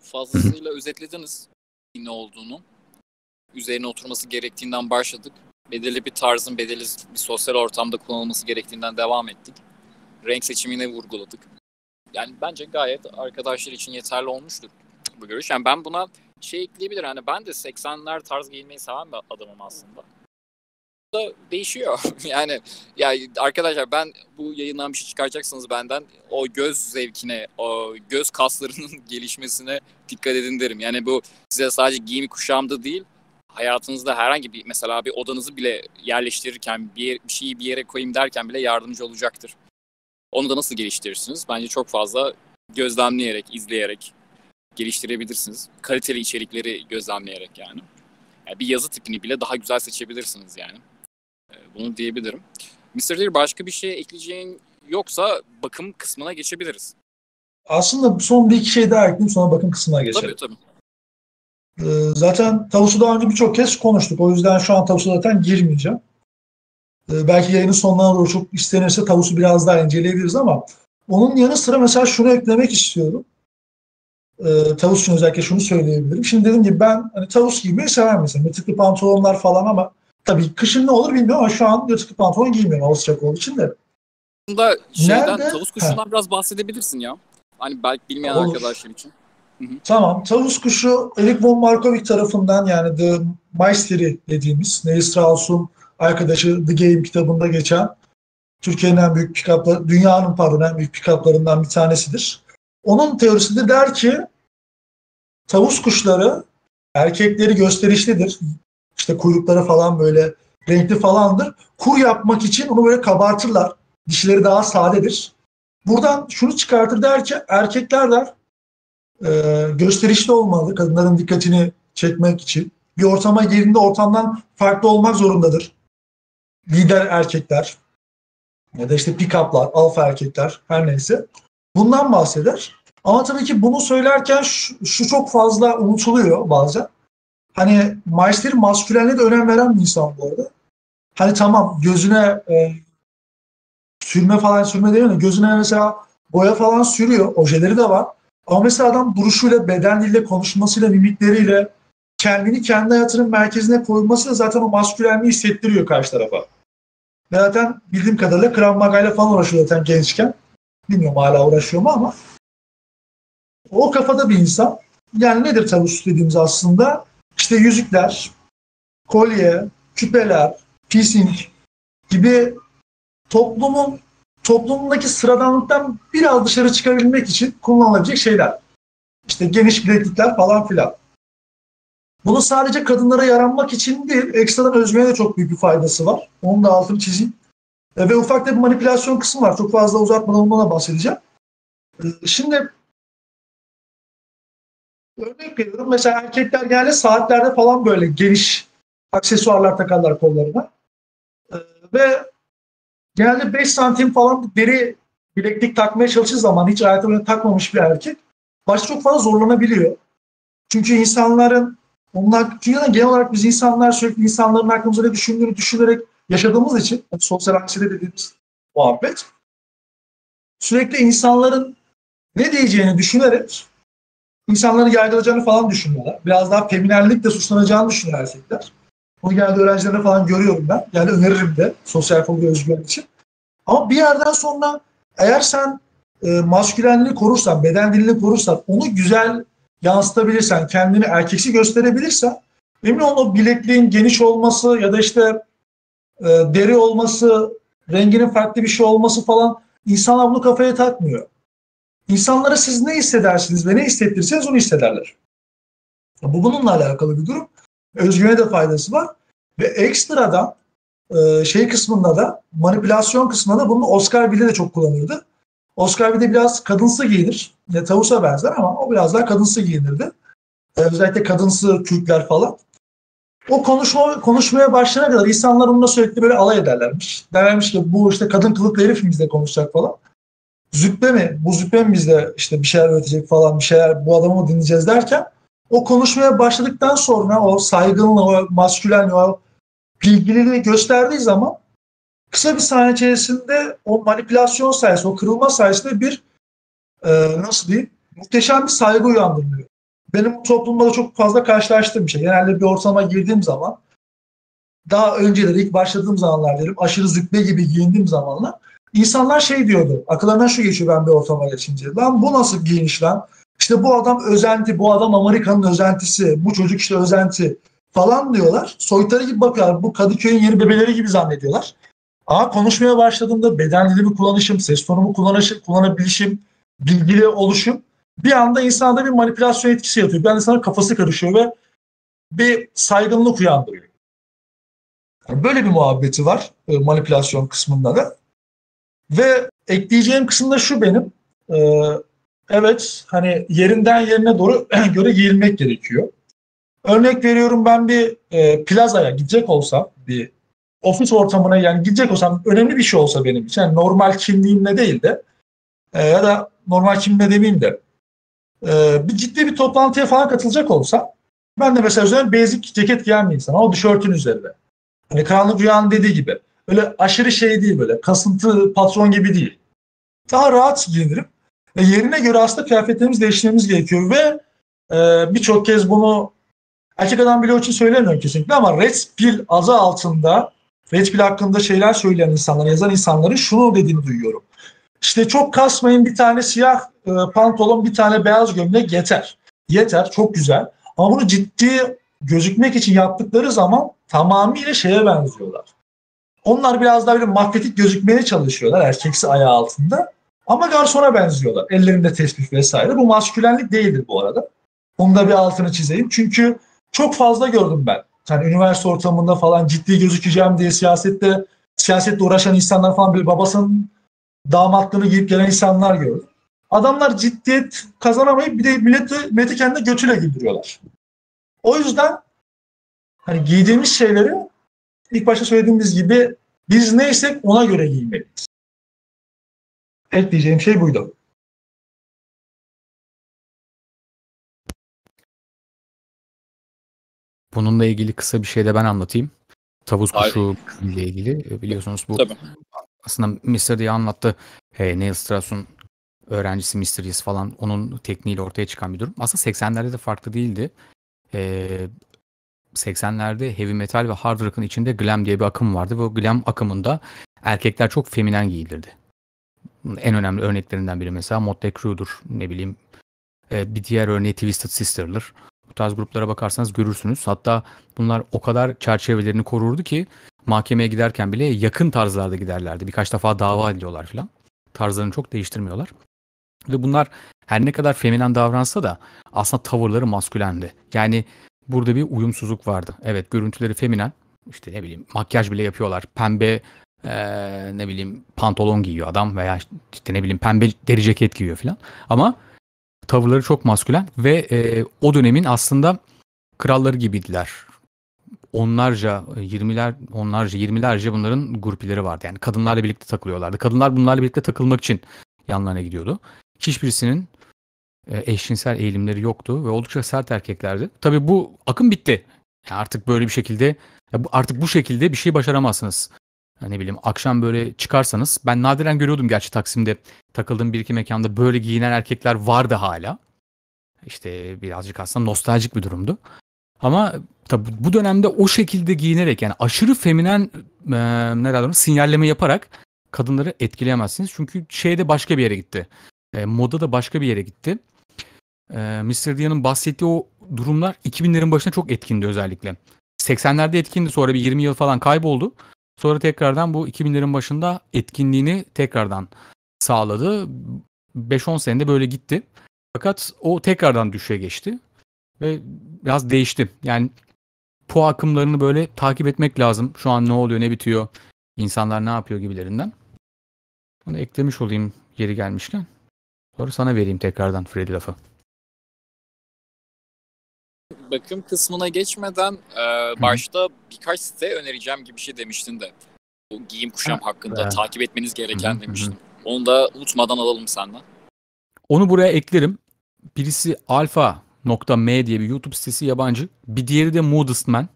fazlasıyla <laughs> özetlediniz ne olduğunu. Üzerine oturması gerektiğinden başladık. Belirli bir tarzın belirli bir sosyal ortamda kullanılması gerektiğinden devam ettik. Renk seçimine vurguladık. Yani bence gayet arkadaşlar için yeterli olmuştur bu görüş. Yani ben buna şey ekleyebilirim. Hani ben de 80'ler tarz giyinmeyi seven bir adamım aslında. Da değişiyor. <laughs> yani ya arkadaşlar ben bu yayından bir şey çıkaracaksanız benden o göz zevkine, o göz kaslarının <laughs> gelişmesine dikkat edin derim. Yani bu size sadece giyimi kuşamda değil, hayatınızda herhangi bir mesela bir odanızı bile yerleştirirken bir, yer- bir şeyi bir yere koyayım derken bile yardımcı olacaktır. Onu da nasıl geliştirirsiniz? Bence çok fazla gözlemleyerek, izleyerek geliştirebilirsiniz. Kaliteli içerikleri gözlemleyerek yani. Yani bir yazı tipini bile daha güzel seçebilirsiniz yani. Ee, Bunu diyebilirim. Mr. Deer başka bir şey ekleyeceğin yoksa bakım kısmına geçebiliriz. Aslında son bir iki şey daha ekleyeyim sonra bakım kısmına geçelim. Tabii tabii. Ee, zaten tavusu daha önce birçok kez konuştuk. O yüzden şu an tavusu zaten girmeyeceğim. Ee, belki yayının sonlarına doğru çok istenirse tavusu biraz daha inceleyebiliriz ama onun yanı sıra mesela şunu eklemek istiyorum. Ee, tavus için özellikle şunu söyleyebilirim. Şimdi dediğim gibi ben hani tavus giymeyi seven mesela. Yatıklı pantolonlar falan ama tabii kışın ne olur bilmiyorum ama şu an yatıklı pantolon giymiyorum hava sıcak olduğu için de. Aslında şeyden Nerede? tavus kuşundan biraz bahsedebilirsin ya. Hani belki bilmeyen Olur. arkadaşlar için. Tamam. Tavus kuşu Erik von Markovic tarafından yani The Maestri dediğimiz Neil Strauss'un arkadaşı The Game kitabında geçen Türkiye'nin en büyük pick dünyanın pardon en büyük pick-up'larından bir tanesidir. Onun teorisinde der ki tavus kuşları erkekleri gösterişlidir. İşte kuyrukları falan böyle renkli falandır. Kur yapmak için onu böyle kabartırlar. Dişleri daha sadedir. Buradan şunu çıkartır der ki erkekler der e, gösterişli olmalı kadınların dikkatini çekmek için. Bir ortama girdiğinde ortamdan farklı olmak zorundadır. Lider erkekler ya da işte pick-up'lar, alfa erkekler her neyse. Bundan bahseder. Ama tabii ki bunu söylerken şu, şu çok fazla unutuluyor bazen. Hani Meister maskülenliğe de önem veren bir insan bu arada. Hani tamam gözüne e, sürme falan sürme değil mi? Gözüne mesela boya falan sürüyor. Ojeleri de var. Ama mesela adam duruşuyla, beden diliyle, konuşmasıyla, mimikleriyle kendini kendi hayatının merkezine koymasıyla zaten o maskülenliği hissettiriyor karşı tarafa. Zaten bildiğim kadarıyla Krav Maga ile falan uğraşıyor zaten gençken. Bilmiyorum hala uğraşıyor mu ama o kafada bir insan. Yani nedir tavus dediğimiz aslında? İşte yüzükler, kolye, küpeler, piercing gibi toplumun toplumdaki sıradanlıktan biraz dışarı çıkabilmek için kullanılabilecek şeyler. İşte geniş bileklikler falan filan. Bunu sadece kadınlara yaranmak için değil, ekstradan özgüvene de çok büyük bir faydası var. Onun da altını çizeyim. E, ve ufak bir manipülasyon kısmı var. Çok fazla uzatmadan ondan da bahsedeceğim. E, şimdi örnek veriyorum. Mesela erkekler genelde saatlerde falan böyle geniş aksesuarlar takarlar kollarına. E, ve genelde 5 santim falan deri bileklik takmaya çalıştığı zaman hiç hayatında takmamış bir erkek başta çok fazla zorlanabiliyor. Çünkü insanların onlar çünkü genel olarak biz insanlar sürekli insanların aklımızda ne düşündüğünü düşünerek yaşadığımız için yani sosyal anksiyete dediğimiz muhabbet sürekli insanların ne diyeceğini düşünerek insanları yargılayacağını falan düşünüyorlar. Biraz daha feminenlikle suçlanacağını düşünüyor erkekler. Bunu genelde öğrencilerine falan görüyorum ben. Yani öneririm de sosyal fobi özgüven için. Ama bir yerden sonra eğer sen e, maskülenliği korursan, beden dilini korursan, onu güzel yansıtabilirsen, kendini erkeksi gösterebilirsen emin ol o bilekliğin geniş olması ya da işte e, deri olması, renginin farklı bir şey olması falan insanlar bunu kafaya takmıyor. İnsanlara siz ne hissedersiniz ve ne hissettirirseniz onu hissederler. Bu bununla alakalı bir durum. Özgüvene de faydası var. Ve ekstradan e, şey kısmında da manipülasyon kısmında da bunu Oscar Wilde de çok kullanıyordu. Oscar Wilde biraz kadınsı giyinir. Ya, tavusa benzer ama o biraz daha kadınsı giyinirdi. E, özellikle kadınsı kürkler falan. O konuşma, konuşmaya başlayana kadar insanlar onunla sürekli böyle alay ederlermiş. Derlermiş ki bu işte kadın kılıklı herif bizde konuşacak falan. Züppe mi? Bu züppe mi bizde işte bir şeyler öğretecek falan bir şeyler bu adamı mı dinleyeceğiz derken o konuşmaya başladıktan sonra o saygınlığı, o maskülen, o bilgililiği gösterdiği zaman kısa bir saniye içerisinde o manipülasyon sayesinde, o kırılma sayesinde bir e, nasıl diyeyim muhteşem bir saygı uyandırılıyor. Benim toplumda da çok fazla karşılaştığım bir şey. Genelde bir ortama girdiğim zaman daha önceleri ilk başladığım zamanlar derim aşırı züppe gibi giyindiğim zamanlar insanlar şey diyordu. Akıllarından şu geçiyor ben bir ortama geçince. Lan bu nasıl giyiniş lan? İşte bu adam özenti, bu adam Amerika'nın özentisi, bu çocuk işte özenti falan diyorlar. Soytarı gibi bakıyorlar. Bu Kadıköy'ün yeni bebeleri gibi zannediyorlar. Ama konuşmaya başladığımda beden dilimi kullanışım, ses tonumu kullanışım, kullanabilişim, bilgili oluşum bir anda insanda bir manipülasyon etkisi yapıyor. Bir anda sana kafası karışıyor ve bir saygınlık uyandırıyor. Böyle bir muhabbeti var e, manipülasyon kısmında da. Ve ekleyeceğim kısımda şu benim. E, evet hani yerinden yerine doğru <clears throat> göre giyilmek gerekiyor. Örnek veriyorum ben bir e, plazaya gidecek olsam bir ofis ortamına yani gidecek olsam önemli bir şey olsa benim için yani normal kimliğimle değil de e, ya da normal kimliğimle demeyeyim de e, bir ciddi bir toplantıya falan katılacak olsam ben de mesela üzerine basic ceket giyen bir insan o tişörtün üzerine. Hani karanlık rüyanın dediği gibi. Öyle aşırı şey değil böyle kasıntı patron gibi değil. Daha rahat giyinirim. E, yerine göre aslında kıyafetlerimizi değiştirmemiz gerekiyor ve e, birçok kez bunu erkek adam bile için söylemiyorum kesinlikle ama Red Pill adı altında Red Pill hakkında şeyler söyleyen insanlar, yazan insanların şunu dediğini duyuyorum. İşte çok kasmayın bir tane siyah e, pantolon, bir tane beyaz gömlek yeter. Yeter, çok güzel. Ama bunu ciddi gözükmek için yaptıkları zaman tamamıyla şeye benziyorlar. Onlar biraz daha böyle mafyatik gözükmeye çalışıyorlar erkeksi ayağı altında. Ama garsona benziyorlar. Ellerinde tesbih vesaire. Bu maskülenlik değildir bu arada. Onu da bir altını çizeyim. Çünkü çok fazla gördüm ben. Yani üniversite ortamında falan ciddi gözükeceğim diye siyasette siyasetle uğraşan insanlar falan bir babasının damatlığını giyip gelen insanlar gördüm. Adamlar ciddiyet kazanamayıp bir de milleti, milleti kendi götüyle giydiriyorlar. O yüzden hani giydiğimiz şeyleri ilk başta söylediğimiz gibi biz neysek ona göre giymeliyiz. Ekleyeceğim şey buydu. Bununla ilgili kısa bir şey de ben anlatayım. Tavus kuşu ile ilgili e, biliyorsunuz bu Tabii. aslında Mr. diye anlattı. Hey, Neil Strauss'un öğrencisi Mr. falan onun tekniğiyle ortaya çıkan bir durum. Aslında 80'lerde de farklı değildi. Ee, 80'lerde heavy metal ve hard rock'ın içinde glam diye bir akım vardı o glam akımında erkekler çok feminen giyilirdi. En önemli örneklerinden biri mesela Motley Crue'dur. Ne bileyim e, bir diğer örneği Twisted Sister'dır. Bu tarz gruplara bakarsanız görürsünüz. Hatta bunlar o kadar çerçevelerini korurdu ki mahkemeye giderken bile yakın tarzlarda giderlerdi. Birkaç defa dava ediyorlar falan. Tarzlarını çok değiştirmiyorlar. Ve bunlar her ne kadar feminen davransa da aslında tavırları maskülendi. Yani burada bir uyumsuzluk vardı. Evet görüntüleri feminen. İşte ne bileyim makyaj bile yapıyorlar. Pembe ee, ne bileyim pantolon giyiyor adam veya işte ne bileyim pembe deri ceket giyiyor falan. Ama tavırları çok maskülen ve e, o dönemin aslında kralları gibiydiler. Onlarca, yirmiler, onlarca, yirmilerce bunların grupları vardı. Yani kadınlarla birlikte takılıyorlardı. Kadınlar bunlarla birlikte takılmak için yanlarına gidiyordu. Hiçbirisinin eşcinsel eğilimleri yoktu ve oldukça sert erkeklerdi. Tabii bu akım bitti. Yani artık böyle bir şekilde artık bu şekilde bir şey başaramazsınız. Ne bileyim akşam böyle çıkarsanız ben nadiren görüyordum gerçi Taksim'de takıldığım bir iki mekanda böyle giyinen erkekler vardı hala. İşte birazcık aslında nostaljik bir durumdu. Ama tabi bu dönemde o şekilde giyinerek yani aşırı feminen e, ne derler sinyalleme yaparak kadınları etkileyemezsiniz. Çünkü şeyde başka bir yere gitti. E, moda da başka bir yere gitti. E, Mr. Dia'nın bahsettiği o durumlar 2000'lerin başında çok etkindi özellikle. 80'lerde etkindi sonra bir 20 yıl falan kayboldu. Sonra tekrardan bu 2000'lerin başında etkinliğini tekrardan sağladı. 5-10 senede böyle gitti. Fakat o tekrardan düşüşe geçti. Ve biraz değişti. Yani bu akımlarını böyle takip etmek lazım. Şu an ne oluyor, ne bitiyor, insanlar ne yapıyor gibilerinden. Onu eklemiş olayım geri gelmişken. Sonra sana vereyim tekrardan Freddy lafı. Bakım kısmına geçmeden e, başta birkaç site önereceğim gibi bir şey demiştin de. Bu giyim kuşam hakkında evet. takip etmeniz gereken Hı-hı. demiştin. Onu da unutmadan alalım senden. Onu buraya eklerim. Birisi alfa.m diye bir YouTube sitesi yabancı. Bir diğeri de Modest Man.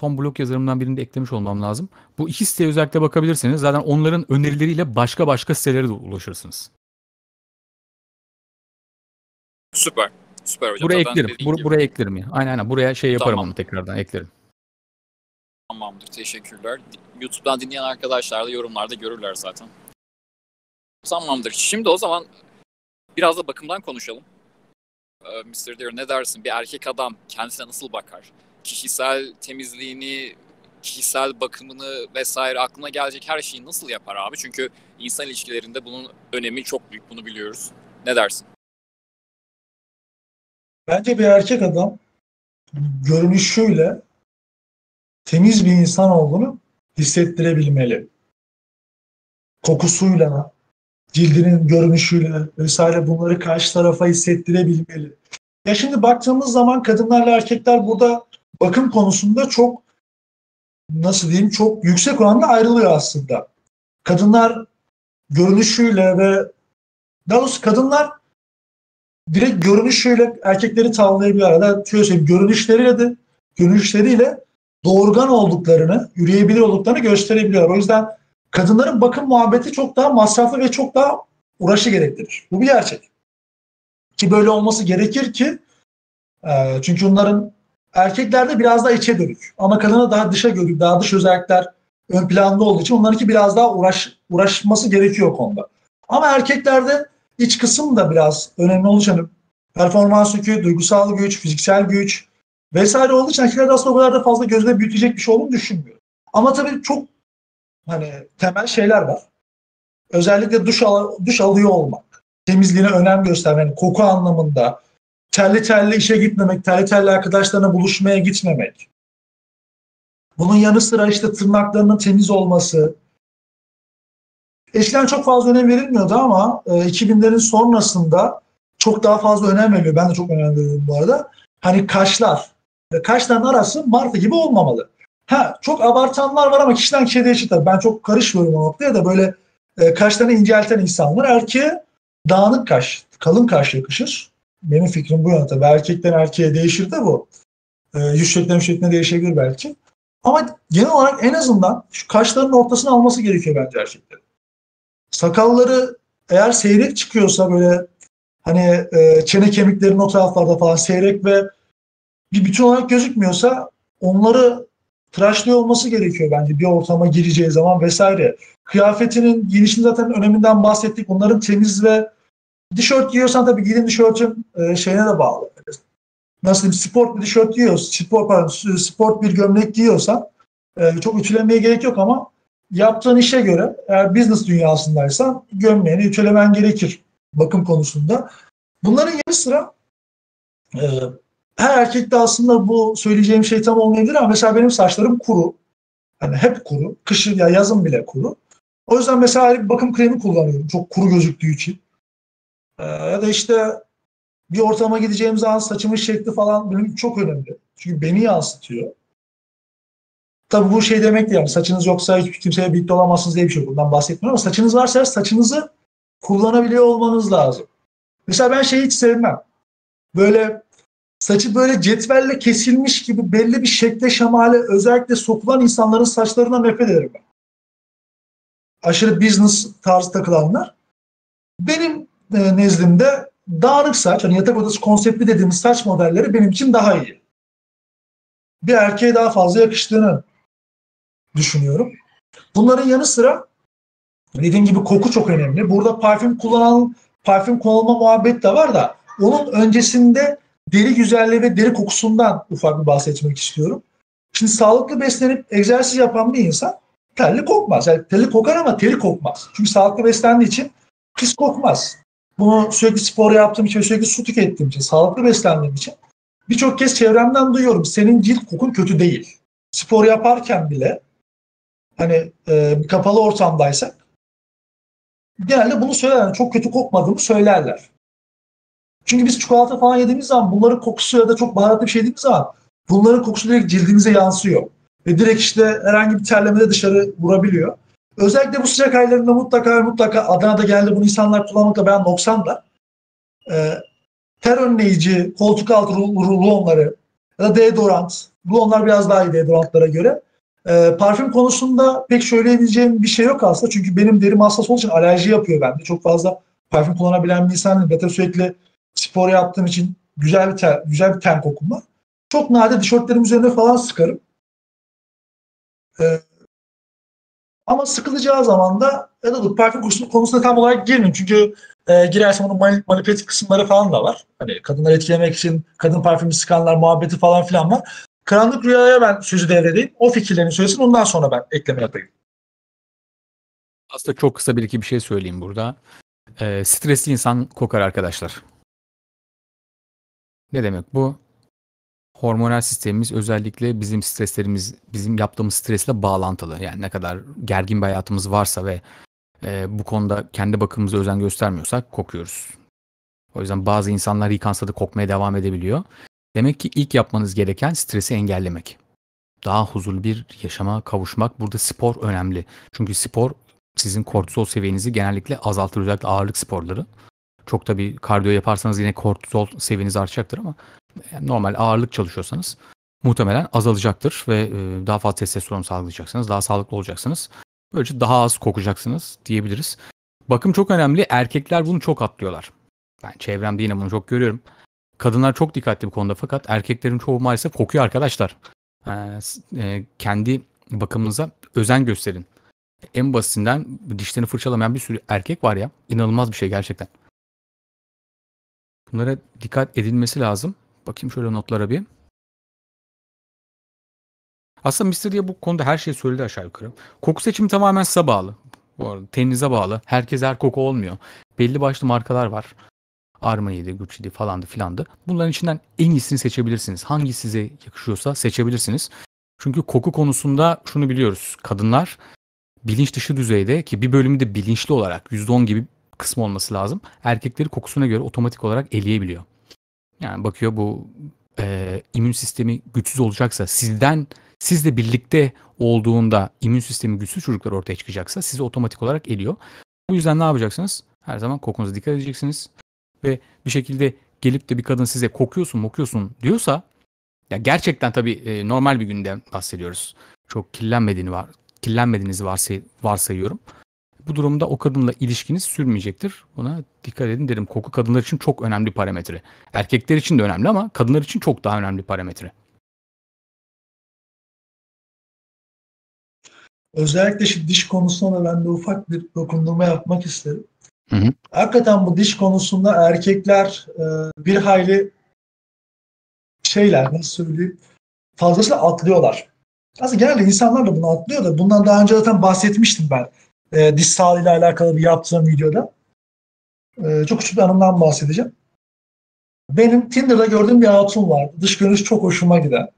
Son blog yazarımdan birini de eklemiş olmam lazım. Bu iki siteye özellikle bakabilirsiniz. Zaten onların önerileriyle başka başka sitelere de ulaşırsınız. Süper. Süper hocam. Buraya Zaten eklerim. Bur- buraya eklerim ya. Aynen aynen. Buraya şey yaparım tamam. onu tekrardan eklerim. Tamamdır. Teşekkürler. YouTube'dan dinleyen arkadaşlar da yorumlarda görürler zaten. Tamamdır. Şimdi o zaman biraz da bakımdan konuşalım. Ee, Mr. Deer ne dersin? Bir erkek adam kendisine nasıl bakar? Kişisel temizliğini, kişisel bakımını vesaire aklına gelecek her şeyi nasıl yapar abi? Çünkü insan ilişkilerinde bunun önemi çok büyük. Bunu biliyoruz. Ne dersin? Bence bir erkek adam görünüşüyle temiz bir insan olduğunu hissettirebilmeli. Kokusuyla, cildinin görünüşüyle vesaire bunları karşı tarafa hissettirebilmeli. Ya şimdi baktığımız zaman kadınlarla erkekler burada bakım konusunda çok nasıl diyeyim çok yüksek oranda ayrılıyor aslında. Kadınlar görünüşüyle ve daha doğrusu kadınlar direkt görünüşüyle erkekleri tavlayabiliyor. Arada şöyle görünüşleriyle de görünüşleriyle doğurgan olduklarını, yürüyebilir olduklarını gösterebiliyor. O yüzden kadınların bakım muhabbeti çok daha masraflı ve çok daha uğraşı gerektirir. Bu bir gerçek. Ki böyle olması gerekir ki e, çünkü onların erkeklerde biraz daha içe dönük ama kadına daha dışa dönük, daha dış özellikler ön planda olduğu için onlarınki biraz daha uğraş, uğraşması gerekiyor konuda. Ama erkeklerde iç kısım da biraz önemli için performans yükü, duygusal güç, fiziksel güç vesaire olduğu için erkeklerde aslında o kadar da fazla gözle büyütecek bir şey olduğunu düşünmüyorum. Ama tabii çok hani temel şeyler var. Özellikle duş, al duş alıyor olmak, temizliğine önem göstermek, yani koku anlamında, terli terli işe gitmemek, terli terli arkadaşlarına buluşmaya gitmemek. Bunun yanı sıra işte tırnaklarının temiz olması, Eskiden çok fazla önem verilmiyordu ama e, 2000'lerin sonrasında çok daha fazla önem veriliyor. Ben de çok önem veriyorum bu arada. Hani kaşlar. Kaşların arası martı gibi olmamalı. Ha çok abartanlar var ama kişiden kişiye değişir tabii. Ben çok karışmıyorum o noktaya da böyle e, kaşlarını incelten insanlar erkeğe dağınık kaş, kalın kaş yakışır. Benim fikrim bu yönde. tabii. Erkekten erkeğe değişir de bu. E, yüz şekline şekline değişebilir belki. Ama genel olarak en azından şu kaşların ortasını alması gerekiyor bence erkeklerin. Sakalları eğer seyrek çıkıyorsa böyle hani e, çene kemiklerinin o taraflarda falan seyrek ve bir bütün olarak gözükmüyorsa onları tıraşlıyor olması gerekiyor bence bir ortama gireceği zaman vesaire. Kıyafetinin giyinişinin zaten öneminden bahsettik. Bunların temiz ve tişört giyiyorsan tabii giydiğin tişörtün e, şeyine de bağlı. Nasıl diyeyim sport bir tişört giyiyorsan, spor, pardon, sport bir gömlek giyiyorsan e, çok ütülemeye gerek yok ama yaptığın işe göre eğer business dünyasındaysan gömleğini ütülemen gerekir bakım konusunda. Bunların yanı sıra e, her erkekte aslında bu söyleyeceğim şey tam olmayabilir ama mesela benim saçlarım kuru. Hani hep kuru. Kışın ya yazın bile kuru. O yüzden mesela bir bakım kremi kullanıyorum. Çok kuru gözüktüğü için. Ee, ya da işte bir ortama gideceğim zaman saçımın şekli falan benim çok önemli. Çünkü beni yansıtıyor. Tabii bu şey demek değil yani saçınız yoksa hiçbir kimseye birlikte olamazsınız diye bir şey bundan bahsetmiyorum ama saçınız varsa saçınızı kullanabiliyor olmanız lazım. Mesela ben şeyi hiç sevmem. Böyle saçı böyle cetvelle kesilmiş gibi belli bir şekle şemale özellikle sokulan insanların saçlarına nefret ederim ben. Aşırı business tarzı takılanlar. Benim e, nezdimde dağınık saç, hani yatak odası konseptli dediğimiz saç modelleri benim için daha iyi. Bir erkeğe daha fazla yakıştığını düşünüyorum. Bunların yanı sıra dediğim gibi koku çok önemli. Burada parfüm kullanan parfüm kullanma muhabbet de var da onun öncesinde deri güzelliği ve deri kokusundan ufak bir bahsetmek istiyorum. Şimdi sağlıklı beslenip egzersiz yapan bir insan terli kokmaz. Yani terli kokar ama teri kokmaz. Çünkü sağlıklı beslendiği için pis kokmaz. Bunu sürekli spor yaptığım için, sürekli su tükettiğim için, sağlıklı beslendiğim için birçok kez çevremden duyuyorum. Senin cilt kokun kötü değil. Spor yaparken bile hani e, kapalı ortamdaysak genelde bunu söylerler. Çok kötü kokmadığımı söylerler. Çünkü biz çikolata falan yediğimiz zaman bunların kokusu ya da çok baharatlı bir şey yediğimiz zaman bunların kokusu direkt cildimize yansıyor. Ve direkt işte herhangi bir terlemede dışarı vurabiliyor. Özellikle bu sıcak aylarında mutlaka mutlaka Adana'da geldi bunu insanlar kullanmakta ben 90'da e, ter önleyici koltuk altı rulonları ya da deodorant. Rulonlar biraz daha iyi deodorantlara göre. E, parfüm konusunda pek söyleyebileceğim bir şey yok aslında. Çünkü benim derim hassas olduğu için alerji yapıyor bende. Çok fazla parfüm kullanabilen bir insan değilim. sürekli spor yaptığım için güzel bir ter, güzel bir ten kokum var. Çok nadir tişörtlerim üzerine falan sıkarım. Ee, ama sıkılacağı zaman da ya da parfüm konusunda tam olarak girmeyeyim. Çünkü e, girersem onun manip manipülatif kısımları falan da var. Hani kadınları etkilemek için kadın parfümü sıkanlar muhabbeti falan filan var. Karanlık Rüya'ya ben sözü devredeyim. O fikirlerini söylesin ondan sonra ben ekleme yapayım. Aslında çok kısa bir iki bir şey söyleyeyim burada. E, stresli insan kokar arkadaşlar. Ne demek bu? Hormonal sistemimiz özellikle bizim streslerimiz, bizim yaptığımız stresle bağlantılı. Yani ne kadar gergin bir hayatımız varsa ve e, bu konuda kendi bakımımıza özen göstermiyorsak kokuyoruz. O yüzden bazı insanlar yıkansa da kokmaya devam edebiliyor. Demek ki ilk yapmanız gereken stresi engellemek. Daha huzurlu bir yaşama kavuşmak. Burada spor önemli. Çünkü spor sizin kortizol seviyenizi genellikle azaltır. Özellikle ağırlık sporları. Çok da bir kardiyo yaparsanız yine kortizol seviyeniz artacaktır ama normal ağırlık çalışıyorsanız muhtemelen azalacaktır ve e, daha fazla testosteron sağlayacaksınız, daha sağlıklı olacaksınız. Böylece daha az kokacaksınız diyebiliriz. Bakım çok önemli. Erkekler bunu çok atlıyorlar. Ben çevremde yine bunu çok görüyorum. Kadınlar çok dikkatli bu konuda fakat erkeklerin çoğu maalesef kokuyor arkadaşlar. Ee, e, kendi bakımınıza özen gösterin. En basitinden dişlerini fırçalamayan bir sürü erkek var ya. İnanılmaz bir şey gerçekten. Bunlara dikkat edilmesi lazım. Bakayım şöyle notlara bir. Aslında Mystery'e bu konuda her şeyi söyledi aşağı yukarı. Koku seçimi tamamen size bağlı. Bu arada teninize bağlı. Herkes her koku olmuyor. Belli başlı markalar var. Armani'ydi, Gucci'di falandı filandı. Bunların içinden en iyisini seçebilirsiniz. Hangi size yakışıyorsa seçebilirsiniz. Çünkü koku konusunda şunu biliyoruz. Kadınlar bilinç dışı düzeyde ki bir bölümü de bilinçli olarak %10 gibi kısmı olması lazım. Erkekleri kokusuna göre otomatik olarak eleyebiliyor. Yani bakıyor bu e, immün sistemi güçsüz olacaksa sizden sizle birlikte olduğunda immün sistemi güçsüz çocuklar ortaya çıkacaksa sizi otomatik olarak eliyor. Bu yüzden ne yapacaksınız? Her zaman kokunuza dikkat edeceksiniz. Ve bir şekilde gelip de bir kadın size kokuyorsun mokuyorsun diyorsa ya gerçekten tabii e, normal bir günden bahsediyoruz. Çok kirlenmediğini var, kirlenmediğinizi varsay, varsayıyorum. Bu durumda o kadınla ilişkiniz sürmeyecektir. Buna dikkat edin derim. Koku kadınlar için çok önemli parametre. Erkekler için de önemli ama kadınlar için çok daha önemli parametre. Özellikle şu diş konusunda da ben de ufak bir dokundurma yapmak isterim. Hı hı. Hakikaten bu diş konusunda erkekler e, bir hayli şeyler nasıl söyleyeyim fazlasıyla atlıyorlar. Aslında genelde insanlar da bunu atlıyor da bundan daha önce zaten bahsetmiştim ben. E, diş sağlığıyla alakalı bir yaptığım videoda. E, çok küçük bir anımdan bahsedeceğim. Benim Tinder'da gördüğüm bir hatun var. Dış görünüş çok hoşuma giden.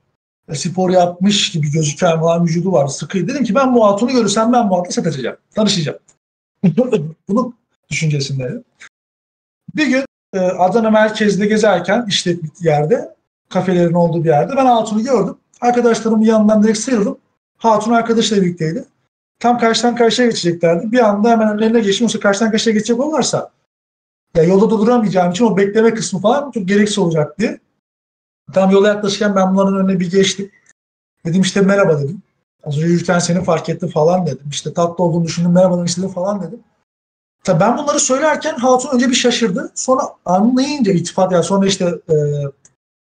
E, spor yapmış gibi gözüken falan vücudu var. Sıkı. Dedim ki ben bu hatunu görürsem ben bu hatla satacağım. Tanışacağım. <laughs> Bunun düşüncesindeydim. Bir gün e, Adana merkezde gezerken bir yerde kafelerin olduğu bir yerde ben Hatun'u gördüm. Arkadaşlarımın yanından direkt sıyrıldım. Hatun arkadaşla birlikteydi. Tam karşıdan karşıya geçeceklerdi. Bir anda hemen önlerine geçtim. Yoksa karşıdan karşıya geçecek olursa ya yolda da duramayacağım için o bekleme kısmı falan çok gereksiz olacak diye. Tam yola yaklaşırken ben bunların önüne bir geçtim. Dedim işte merhaba dedim. Az önce yürürken seni fark ettim falan dedim. İşte tatlı olduğunu düşündüm merhaba demek istedim falan dedim. Tabii ben bunları söylerken Hatun önce bir şaşırdı. Sonra anlayınca iltifat yani sonra işte e,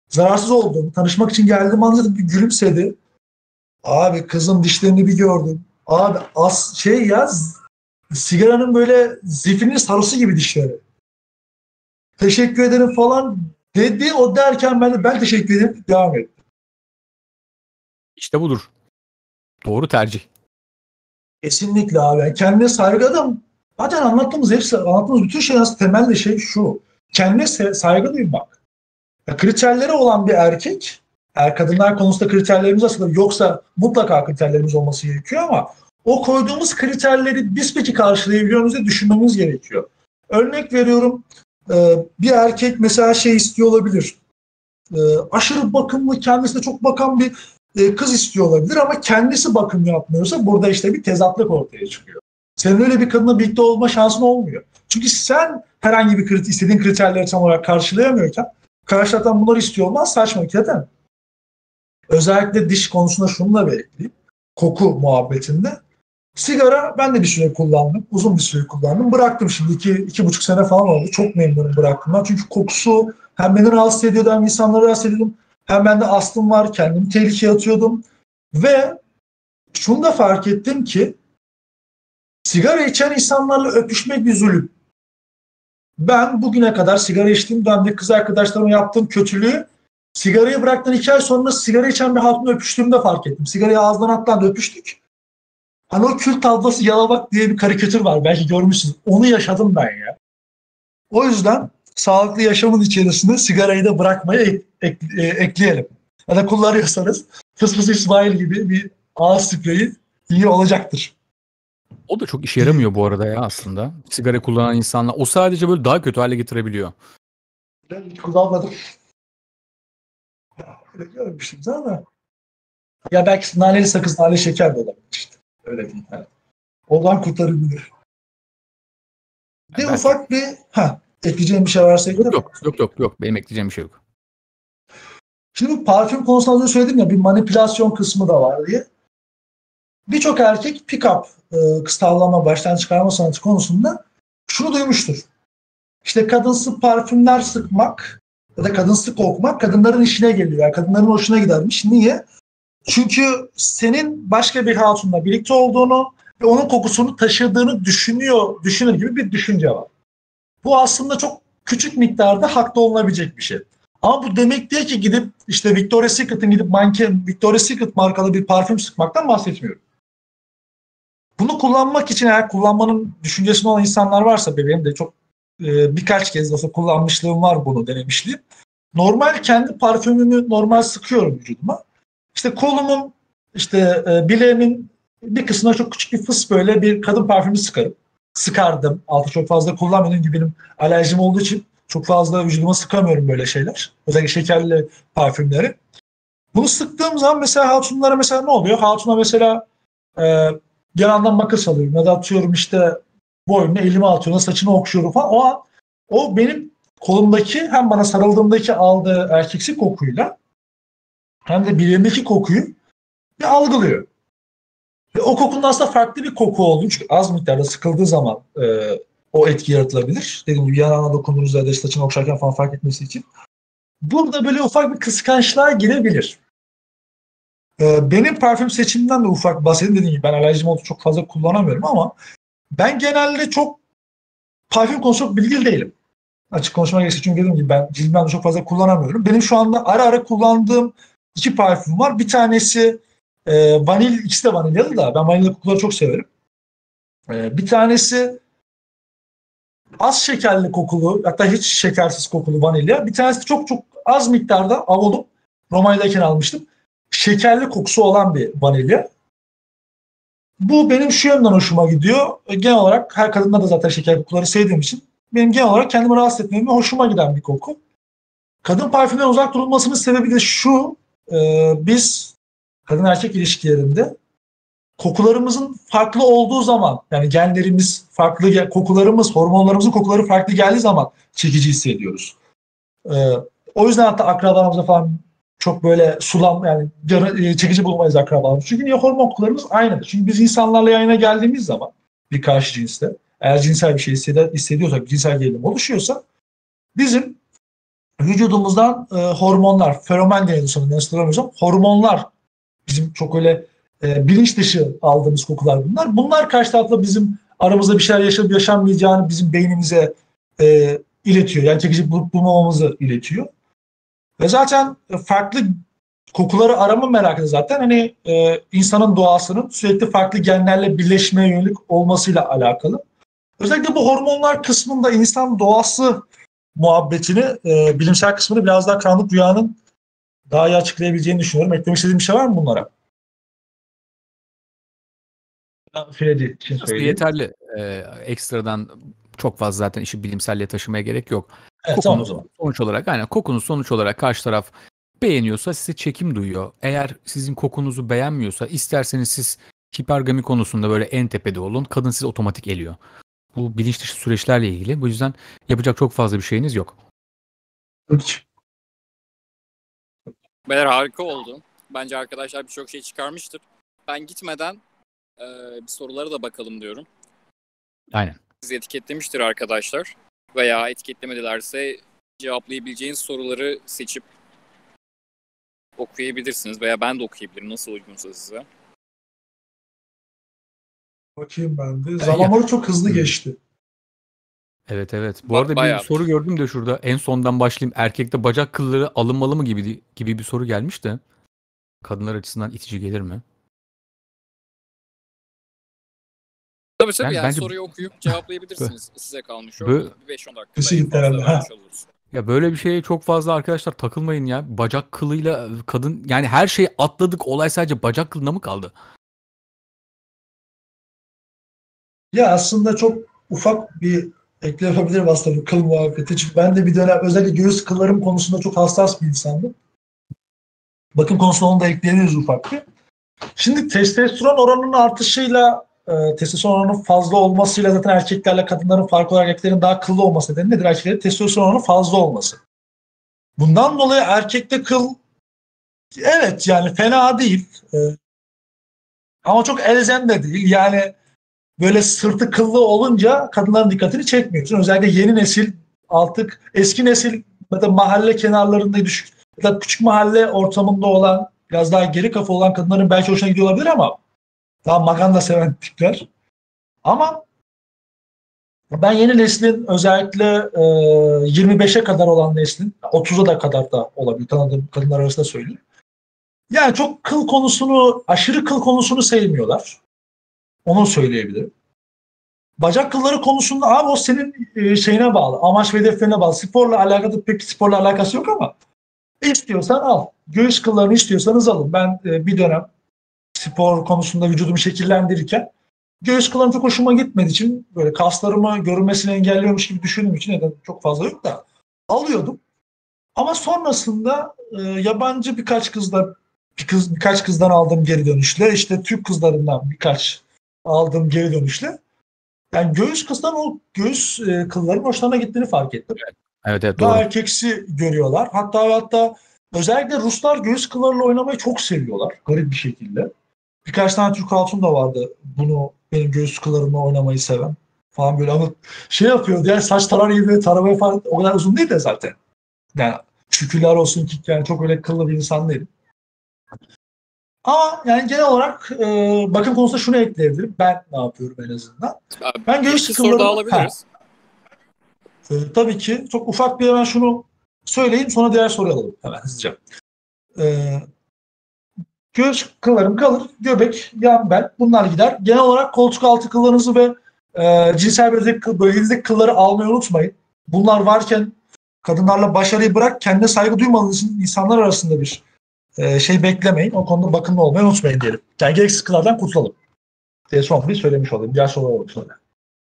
zararsız olduğumu, tanışmak için geldim anladım bir gülümsedi. Abi kızım dişlerini bir gördüm. Abi as şey ya sigaranın böyle zifinin sarısı gibi dişleri. Teşekkür ederim falan dedi. O derken ben de ben teşekkür ederim devam ettim. İşte budur. Doğru tercih. Kesinlikle abi. Kendine saygı adam. Zaten anlattığımız hepsi, anlattığımız bütün şey aslında temelde şey şu. Kendine saygı duymak. Ya, kriterleri olan bir erkek, er kadınlar konusunda kriterlerimiz aslında yoksa mutlaka kriterlerimiz olması gerekiyor ama o koyduğumuz kriterleri biz peki karşılayabiliyor muyuz diye düşünmemiz gerekiyor. Örnek veriyorum bir erkek mesela şey istiyor olabilir. Aşırı bakımlı, kendisine çok bakan bir kız istiyor olabilir ama kendisi bakım yapmıyorsa burada işte bir tezatlık ortaya çıkıyor. Senin öyle bir kadınla birlikte olma şansın olmuyor. Çünkü sen herhangi bir kriter, istediğin kriterleri tam olarak karşılayamıyorken karşı taraftan bunları istiyor olmaz saçma zaten. Özellikle diş konusunda şunu da bekleyeyim. Koku muhabbetinde. Sigara ben de bir süre kullandım. Uzun bir süre kullandım. Bıraktım şimdi iki, iki buçuk sene falan oldu. Çok memnunum bıraktığımdan. Çünkü kokusu hem beni rahatsız ediyordu hem insanları rahatsız ediyordum. Hem bende astım var. Kendimi tehlikeye atıyordum. Ve şunu da fark ettim ki sigara içen insanlarla öpüşmek bir zulüm. Ben bugüne kadar sigara içtiğim dönemde kız arkadaşlarıma yaptığım kötülüğü sigarayı bıraktıktan iki ay sonra sigara içen bir hatunla öpüştüğümde fark ettim. Sigarayı ağzından atlan öpüştük. Hani o kül tablası yalamak diye bir karikatür var. Belki görmüşsünüz. Onu yaşadım ben ya. O yüzden sağlıklı yaşamın içerisinde sigarayı da bırakmaya ek, ek, e, ekleyelim. Ya da kullanıyorsanız Fıs Fıs İsmail gibi bir ağız spreyi iyi olacaktır. O da çok işe yaramıyor bu arada ya aslında. Sigara kullanan insanlar. O sadece böyle daha kötü hale getirebiliyor. Ben hiç kullanmadım. Öyle görmüştüm ama. Ya belki naneli sakız, nane şeker de olabilir işte. Öyle diyeyim. Yani. Ondan kurtarabilir. Bir Ben- ufak bir ha ekleyeceğim bir şey varsa ekle. Yok yok yok yok yok. Benim ekleyeceğim bir şey yok. Şimdi parfüm konusunda az önce söyledim ya bir manipülasyon kısmı da var diye. Birçok erkek pick-up, e, kıstavlama, baştan çıkarma sanatı konusunda şunu duymuştur. İşte kadınsı parfümler sıkmak ya da kadınsı kokmak kadınların işine geliyor. Yani kadınların hoşuna gidermiş. Niye? Çünkü senin başka bir hatunla birlikte olduğunu ve onun kokusunu taşıdığını düşünüyor, düşünür gibi bir düşünce var. Bu aslında çok küçük miktarda haklı olunabilecek bir şey. Ama bu demek değil ki gidip işte Victoria's Secret'ın gidip manken Victoria's Secret markalı bir parfüm sıkmaktan bahsetmiyorum. Bunu kullanmak için eğer kullanmanın düşüncesinde olan insanlar varsa benim de çok e, birkaç kez olsa kullanmışlığım var bunu denemişliğim. Normal kendi parfümümü normal sıkıyorum vücuduma. İşte kolumun işte e, bileğimin bir kısmına çok küçük bir fıs böyle bir kadın parfümü sıkarım. Sıkardım. Altı çok fazla kullanmıyorum çünkü benim alerjim olduğu için çok fazla vücuduma sıkamıyorum böyle şeyler. Özellikle şekerli parfümleri. Bunu sıktığım zaman mesela hatunlara mesela ne oluyor? Hatuna mesela e, yanından makas alıyorum ya da atıyorum işte boynuna elime atıyorum saçını okşuyorum falan. O an o benim kolumdaki hem bana sarıldığımdaki aldığı erkeksi kokuyla hem de bileğimdeki kokuyu bir algılıyor. Ve o kokunun aslında farklı bir koku olduğu çünkü az miktarda sıkıldığı zaman e, o etki yaratılabilir. Dediğim gibi yanağına dokunduğunuzda ya da saçını okşarken falan fark etmesi için. Burada böyle ufak bir kıskançlığa girebilir. Ee, benim parfüm seçimimden de ufak bahsedeyim. Dediğim gibi ben alerjim olduğu çok fazla kullanamıyorum ama ben genelde çok parfüm konusunda bilgili değilim. Açık konuşmaya gerekirse çünkü dediğim gibi ben cildimden de çok fazla kullanamıyorum. Benim şu anda ara ara kullandığım iki parfüm var. Bir tanesi e, vanil, ikisi de vanilyalı da ben vanilya kokuları çok severim. E, bir tanesi az şekerli kokulu hatta hiç şekersiz kokulu vanilya. Bir tanesi çok çok az miktarda avudum. Romanya'dayken almıştım. Şekerli kokusu olan bir vanilya. Bu benim şu yönden hoşuma gidiyor. Genel olarak her kadında da zaten şeker kokuları sevdiğim için benim genel olarak kendimi rahatsız etmem ve hoşuma giden bir koku. Kadın parfümden uzak durulmasının sebebi de şu. E, biz kadın erkek ilişkilerinde kokularımızın farklı olduğu zaman yani genlerimiz farklı kokularımız hormonlarımızın kokuları farklı geldiği zaman çekici hissediyoruz. Ee, o yüzden hatta akrabalarımıza falan çok böyle sulam yani e, çekici bulmayız akrabalarımız. Çünkü niye hormon kokularımız aynıdır. Çünkü biz insanlarla yayına geldiğimiz zaman bir karşı cinsle eğer cinsel bir şey hisseder, hissediyorsak, cinsel gerilim oluşuyorsa bizim vücudumuzdan e, hormonlar, feromen deniyor sanırım, hormonlar bizim çok öyle e, bilinç dışı aldığımız kokular bunlar. Bunlar karşı tarafla bizim aramızda bir şeyler yaşayıp yaşanmayacağını bizim beynimize e, iletiyor. Yani çekici bulup bulmamamızı iletiyor. Ve zaten farklı kokuları arama merakı zaten hani e, insanın doğasının sürekli farklı genlerle birleşmeye yönelik olmasıyla alakalı. Özellikle bu hormonlar kısmında insan doğası muhabbetini, e, bilimsel kısmını biraz daha karanlık rüyanın daha iyi açıklayabileceğini düşünüyorum. Eklemek istediğim bir şey var mı bunlara? Freddy için söyleyeyim. Yeterli. Ee, ekstradan çok fazla zaten işi bilimselliğe taşımaya gerek yok. Evet, tamam o zaman. sonuç olarak aynen kokunuz sonuç olarak karşı taraf beğeniyorsa size çekim duyuyor. Eğer sizin kokunuzu beğenmiyorsa isterseniz siz hipergami konusunda böyle en tepede olun. Kadın sizi otomatik eliyor. Bu bilinç dışı süreçlerle ilgili. Bu yüzden yapacak çok fazla bir şeyiniz yok. Beyler harika oldu. Bence arkadaşlar birçok şey çıkarmıştır. Ben gitmeden e, bir sorulara da bakalım diyorum. Aynen. Sizi etiketlemiştir arkadaşlar. Veya etiketlemedilerse cevaplayabileceğiniz soruları seçip okuyabilirsiniz. Veya ben de okuyabilirim. Nasıl uygunsa size. Bakayım ben de. Zamanları çok hızlı geçti. Evet evet. Bu arada bir soru gördüm de şurada. En sondan başlayayım. Erkekte bacak kılları alınmalı mı gibi gibi bir soru gelmiş de. Kadınlar açısından itici gelir mi? Tabii tabii ben, yani bence... soruyu okuyup cevaplayabilirsiniz. <laughs> Size kalmış o. Böyle... 5-10 dakika. Ya böyle bir şeye çok fazla arkadaşlar takılmayın ya. Bacak kılıyla kadın yani her şeyi atladık. Olay sadece bacak kılına mı kaldı? Ya aslında çok ufak bir eklem yapabilirim aslında bu kıl muhabbeti. Çünkü ben de bir dönem özellikle göğüs kıllarım konusunda çok hassas bir insandım. Bakım konusunda onu da ekleyebiliriz ufak bir. Şimdi testosteron oranının artışıyla e, testosteron oranının fazla olmasıyla zaten erkeklerle kadınların farklı olarak erkeklerin daha kıllı olması nedeni nedir? Erkeklerin testosteron oranının fazla olması. Bundan dolayı erkekte kıl evet yani fena değil. E, ama çok elzem de değil. Yani böyle sırtı kıllı olunca kadınların dikkatini çekmiyorsun. Özellikle yeni nesil artık eski nesil ya da mahalle kenarlarında düşük ya da küçük mahalle ortamında olan biraz daha geri kafa olan kadınların belki hoşuna gidiyor olabilir ama daha maganda seven tipler. Ama ben yeni neslin özellikle e, 25'e kadar olan neslin 30'a da kadar da olabilir tanıdığım kadınlar arasında söyleyeyim. Yani çok kıl konusunu, aşırı kıl konusunu sevmiyorlar. Onu söyleyebilirim. Bacak kılları konusunda abi o senin e, şeyine bağlı. Amaç ve hedeflerine bağlı. Sporla alakalı pek sporla alakası yok ama istiyorsan al. Göğüs kıllarını istiyorsanız alın. Ben e, bir dönem spor konusunda vücudumu şekillendirirken göğüs kıllarım çok hoşuma gitmediği için böyle kaslarımı görünmesini engelliyormuş gibi düşündüğüm için neden çok fazla yok da alıyordum. Ama sonrasında e, yabancı birkaç kızla bir kız, birkaç kızdan aldığım geri dönüşle işte Türk kızlarından birkaç aldığım geri dönüşle yani göğüs kıstan o göğüs e, kılların hoşlarına gittiğini fark ettim. Evet, evet doğru. Daha erkeksi görüyorlar. Hatta hatta özellikle Ruslar göğüs kıllarıyla oynamayı çok seviyorlar garip bir şekilde. Birkaç tane Türk hatun da vardı. Bunu benim göğüs kıllarımla oynamayı seven falan böyle ama şey yapıyor diğer saç tarar gibi taramaya falan o kadar uzun değil de zaten. Yani şükürler olsun ki yani çok öyle kıllı bir insan değilim. Ama yani genel olarak e, bakım konusunda şunu ekleyebilirim. Ben ne yapıyorum en azından. Abi, Ben göğüs soru kıllarımı... alabiliriz. E, tabii ki. Çok ufak bir hemen şunu söyleyeyim sonra diğer soruyu alalım hemen hızlıca. E, göğüs kıllarım kalır, göbek, yan bel bunlar gider. Genel olarak koltuk altı kıllarınızı ve e, cinsel bölgedeki, bölgenizdeki kılları almayı unutmayın. Bunlar varken kadınlarla başarıyı bırak, kendine saygı duymanız için insanlar arasında bir e, şey beklemeyin. O konuda bakımlı olmayı unutmayın diyelim. Yani gereksiz kıllardan kurtulalım. Diye son bir söylemiş olayım. Sorular alalım sonra.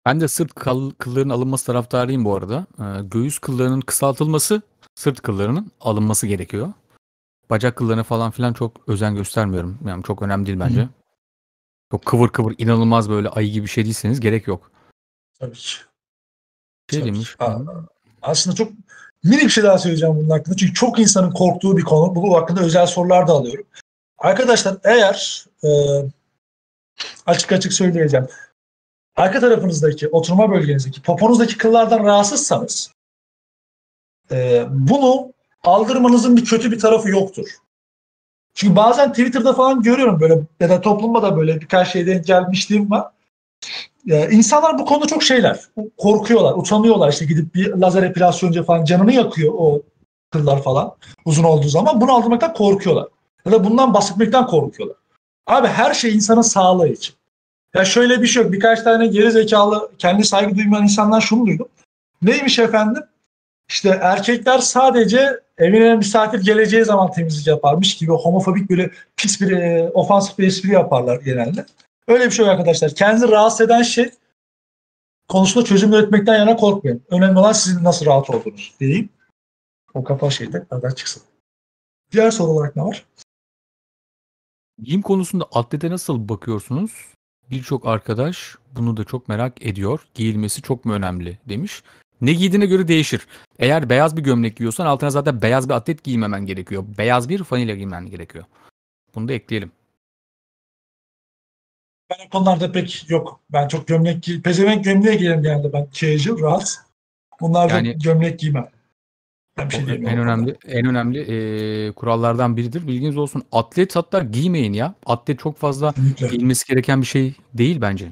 Ben de sırt kal- kıllarının alınması taraftarıyım bu arada. Ee, göğüs kıllarının kısaltılması, sırt kıllarının alınması gerekiyor. Bacak kıllarına falan filan çok özen göstermiyorum. Yani çok önemli değil bence. Hı. Çok kıvır kıvır inanılmaz böyle ayı gibi bir şey değilseniz gerek yok. Tabii ki. Şey Tabii. demiş. Aslında çok minik bir şey daha söyleyeceğim bunun hakkında. Çünkü çok insanın korktuğu bir konu. Bu hakkında özel sorular da alıyorum. Arkadaşlar eğer e, açık açık söyleyeceğim. Arka tarafınızdaki, oturma bölgenizdeki, poponuzdaki kıllardan rahatsızsanız e, bunu aldırmanızın bir kötü bir tarafı yoktur. Çünkü bazen Twitter'da falan görüyorum böyle ya da toplumda da böyle birkaç şey denk gelmişliğim var. Ee, insanlar bu konuda çok şeyler. Korkuyorlar, utanıyorlar. işte gidip bir lazer epilasyonca falan canını yakıyor o kıllar falan uzun olduğu zaman. Bunu aldırmaktan korkuyorlar. Ya da bundan bahsetmekten korkuyorlar. Abi her şey insanın sağlığı için. Ya şöyle bir şey yok. Birkaç tane geri zekalı, kendi saygı duymayan insanlar şunu duydum. Neymiş efendim? İşte erkekler sadece evine misafir geleceği zaman temizlik yaparmış gibi homofobik böyle pis bir e, ofansif bir espri yaparlar genelde. Öyle bir şey arkadaşlar. Kendinizi rahatsız eden şey konusunda çözüm üretmekten yana korkmayın. Önemli olan sizin nasıl rahat olduğunuz diyeyim. O kafa şeyde nereden çıksın. Diğer soru olarak ne var? Giyim konusunda atlete nasıl bakıyorsunuz? Birçok arkadaş bunu da çok merak ediyor. Giyilmesi çok mu önemli demiş. Ne giydiğine göre değişir. Eğer beyaz bir gömlek giyiyorsan altına zaten beyaz bir atlet giymemen gerekiyor. Beyaz bir fanilya giymen gerekiyor. Bunu da ekleyelim. Ben o konularda pek yok. Ben çok gömlek giy pezevenk gömleğe giyerim genelde ben. Casual, rahat. Bunlar Yani- gömlek giymem. Ben şey en önemli en önemli eee, kurallardan biridir. Bilginiz olsun. Atlet hatta giymeyin ya. Atlet çok fazla Kesinlikle. giyilmesi gereken bir şey değil bence.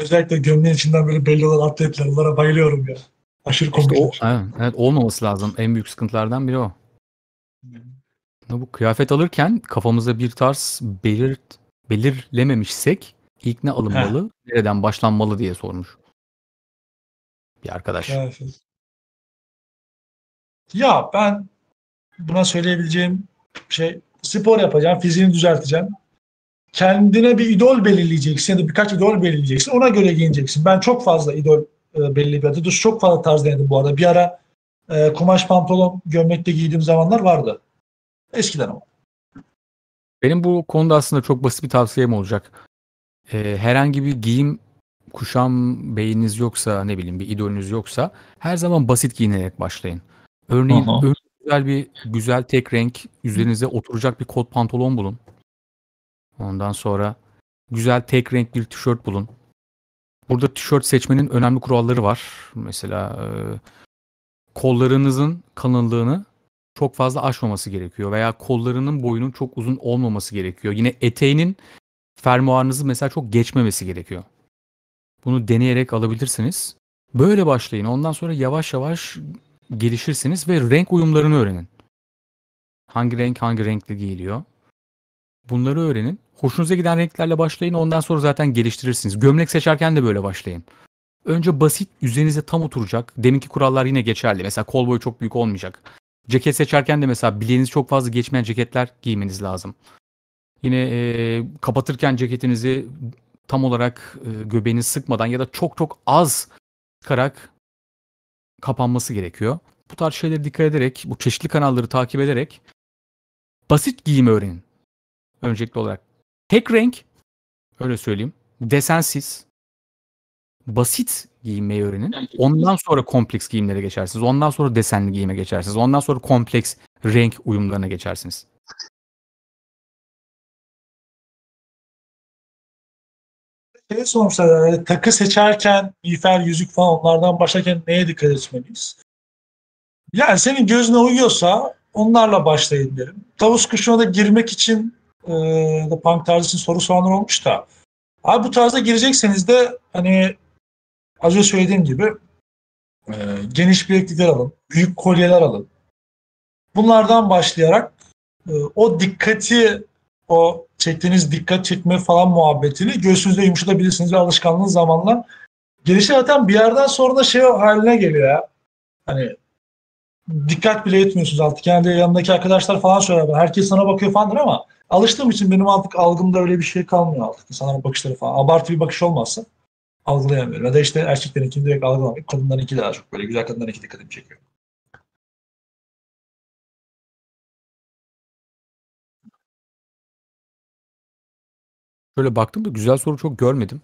Özellikle gömleğin içinden böyle belli olan atletler. Onlara bayılıyorum ya. Aşırı İşte komikler. o evet, evet, olmaması lazım. En büyük sıkıntılardan biri o. Bu kıyafet alırken kafamızda bir tarz belirt, belirlememişsek ilk ne alınmalı, nereden başlanmalı diye sormuş. Bir arkadaş. Kıyafet. Ya ben buna söyleyebileceğim şey spor yapacağım, fiziğini düzelteceğim. Kendine bir idol belirleyeceksin ya da birkaç idol belirleyeceksin. Ona göre giyineceksin. Ben çok fazla idol e, belli bir adı. Duş çok fazla tarz denedim bu arada. Bir ara e, kumaş pantolon gömlekte giydiğim zamanlar vardı. Eskiden ama. Benim bu konuda aslında çok basit bir tavsiyem olacak. Ee, herhangi bir giyim kuşam beyiniz yoksa ne bileyim bir idolünüz yoksa her zaman basit giyinerek başlayın. Örneğin ön- güzel bir güzel tek renk üzerinize oturacak bir kot pantolon bulun. Ondan sonra güzel tek renk bir tişört bulun. Burada tişört seçmenin önemli kuralları var. Mesela e, kollarınızın kalınlığını çok fazla aşmaması gerekiyor veya kollarının boyunun çok uzun olmaması gerekiyor. Yine eteğinin fermuarınızı mesela çok geçmemesi gerekiyor. Bunu deneyerek alabilirsiniz. Böyle başlayın. Ondan sonra yavaş yavaş gelişirsiniz ve renk uyumlarını öğrenin. Hangi renk hangi renkle giyiliyor. Bunları öğrenin. Hoşunuza giden renklerle başlayın. Ondan sonra zaten geliştirirsiniz. Gömlek seçerken de böyle başlayın. Önce basit, üzerinize tam oturacak. Deminki kurallar yine geçerli. Mesela kol boyu çok büyük olmayacak. Ceket seçerken de mesela bileğiniz çok fazla geçmeyen ceketler giymeniz lazım. Yine e, kapatırken ceketinizi tam olarak e, göbeğiniz sıkmadan ya da çok çok az sıkarak kapanması gerekiyor. Bu tarz şeylere dikkat ederek, bu çeşitli kanalları takip ederek basit giyim öğrenin. Öncelikli olarak. Tek renk, öyle söyleyeyim, desensiz, basit giyinmeyi öğrenin. Ondan sonra kompleks giyimlere geçersiniz. Ondan sonra desenli giyime geçersiniz. Ondan sonra kompleks renk uyumlarına geçersiniz. Şey sormuşlar yani takı seçerken miğfer, yüzük falan onlardan başlarken neye dikkat etmeliyiz? Yani senin gözüne uyuyorsa onlarla başlayın derim. Tavus kuşuna da girmek için e, punk tarzı için soru soranlar olmuş da. Abi bu tarzda girecekseniz de hani az önce söylediğim gibi e, geniş bileklikler alın, büyük kolyeler alın. Bunlardan başlayarak e, o dikkati, o çektiğiniz dikkat çekme falan muhabbetini göğsünüzde yumuşatabilirsiniz ve alışkanlığınız zamanla gelişir. Zaten bir yerden sonra da şey haline geliyor ya. Hani dikkat bile etmiyorsunuz artık. Yani yanındaki arkadaşlar falan söyler. Herkes sana bakıyor falandır ama alıştığım için benim artık algımda öyle bir şey kalmıyor artık. İnsanların bakışları falan. Abartı bir bakış olmazsa algılayamıyorum. Ya da işte erkeklerinkini direkt algılamayıp kadınlarınki daha çok böyle güzel kadınlarınki dikkatimi çekiyor. Şöyle baktım da güzel soru çok görmedim.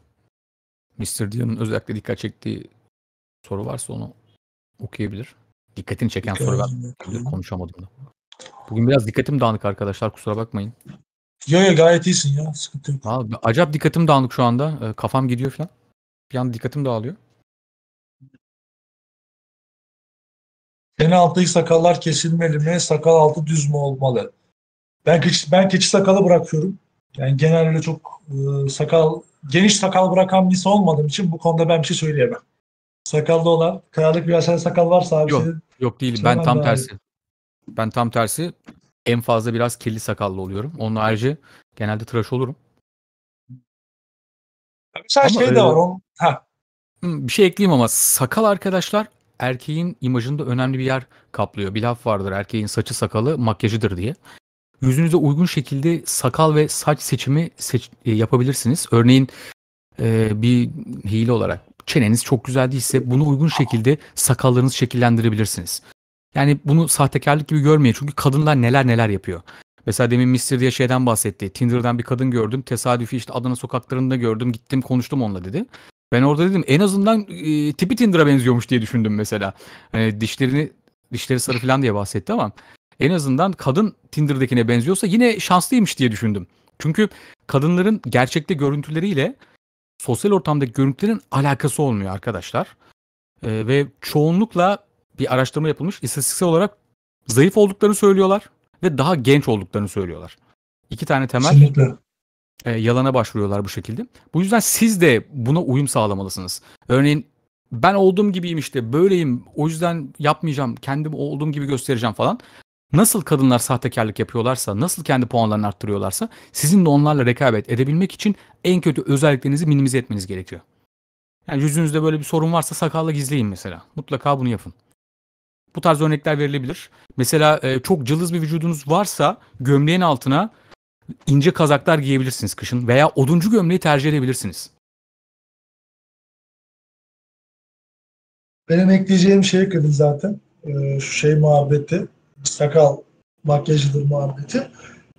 Mr. Dia'nın özellikle dikkat çektiği soru varsa onu okuyabilir. Dikkatini çeken soru ben konuşamadım da. Bugün biraz dikkatim dağınık arkadaşlar kusura bakmayın. Yo yo gayet iyisin ya sıkıntı yok. Abi, acayip dikkatim dağınık şu anda. Ee, kafam gidiyor falan. Bir anda dikkatim dağılıyor. Senin alttaki sakallar kesilmeli mi? Sakal altı düz mü olmalı? Ben keçi, ben keçi sakalı bırakıyorum. Yani genelde çok e, sakal geniş sakal bırakan birisi olmadığım için bu konuda ben bir şey söyleyemem. Sakallı olan, kayalık bir sakal varsa abi Yok, senin Yok değil. Ben tam tersi. Ben tam tersi. En fazla biraz kirli sakallı oluyorum. Onun harici genelde tıraş olurum. Mesela Ama, şey de e, var. Onun, ha, Bir şey ekleyeyim ama sakal arkadaşlar erkeğin imajında önemli bir yer kaplıyor. Bir laf vardır erkeğin saçı sakalı makyajıdır diye. Yüzünüze uygun şekilde sakal ve saç seçimi seç- e, yapabilirsiniz. Örneğin e, bir hile olarak çeneniz çok güzel değilse bunu uygun şekilde sakallarınızı şekillendirebilirsiniz. Yani bunu sahtekarlık gibi görmeyin çünkü kadınlar neler neler yapıyor. Mesela demin Mr. diye şeyden bahsetti. Tinder'dan bir kadın gördüm. Tesadüfi işte Adana sokaklarında gördüm. Gittim konuştum onunla dedi. Ben orada dedim en azından e, tipi Tinder'a benziyormuş diye düşündüm mesela. Hani dişlerini dişleri sarı falan diye bahsetti ama en azından kadın Tinder'dakine benziyorsa yine şanslıymış diye düşündüm. Çünkü kadınların gerçekte görüntüleriyle sosyal ortamdaki görüntülerin alakası olmuyor arkadaşlar. E, ve çoğunlukla bir araştırma yapılmış istatistiksel olarak zayıf olduklarını söylüyorlar ve daha genç olduklarını söylüyorlar. İki tane temel kesinlikle. e, yalana başvuruyorlar bu şekilde. Bu yüzden siz de buna uyum sağlamalısınız. Örneğin ben olduğum gibiyim işte böyleyim o yüzden yapmayacağım kendim olduğum gibi göstereceğim falan. Nasıl kadınlar sahtekarlık yapıyorlarsa, nasıl kendi puanlarını arttırıyorlarsa sizin de onlarla rekabet edebilmek için en kötü özelliklerinizi minimize etmeniz gerekiyor. Yani yüzünüzde böyle bir sorun varsa sakalla gizleyin mesela. Mutlaka bunu yapın. Bu tarz örnekler verilebilir. Mesela e, çok cılız bir vücudunuz varsa gömleğin altına ince kazaklar giyebilirsiniz kışın veya oduncu gömleği tercih edebilirsiniz. Benim ekleyeceğim şey kadın zaten. Ee, şu şey muhabbeti. Sakal makyajıdır muhabbeti.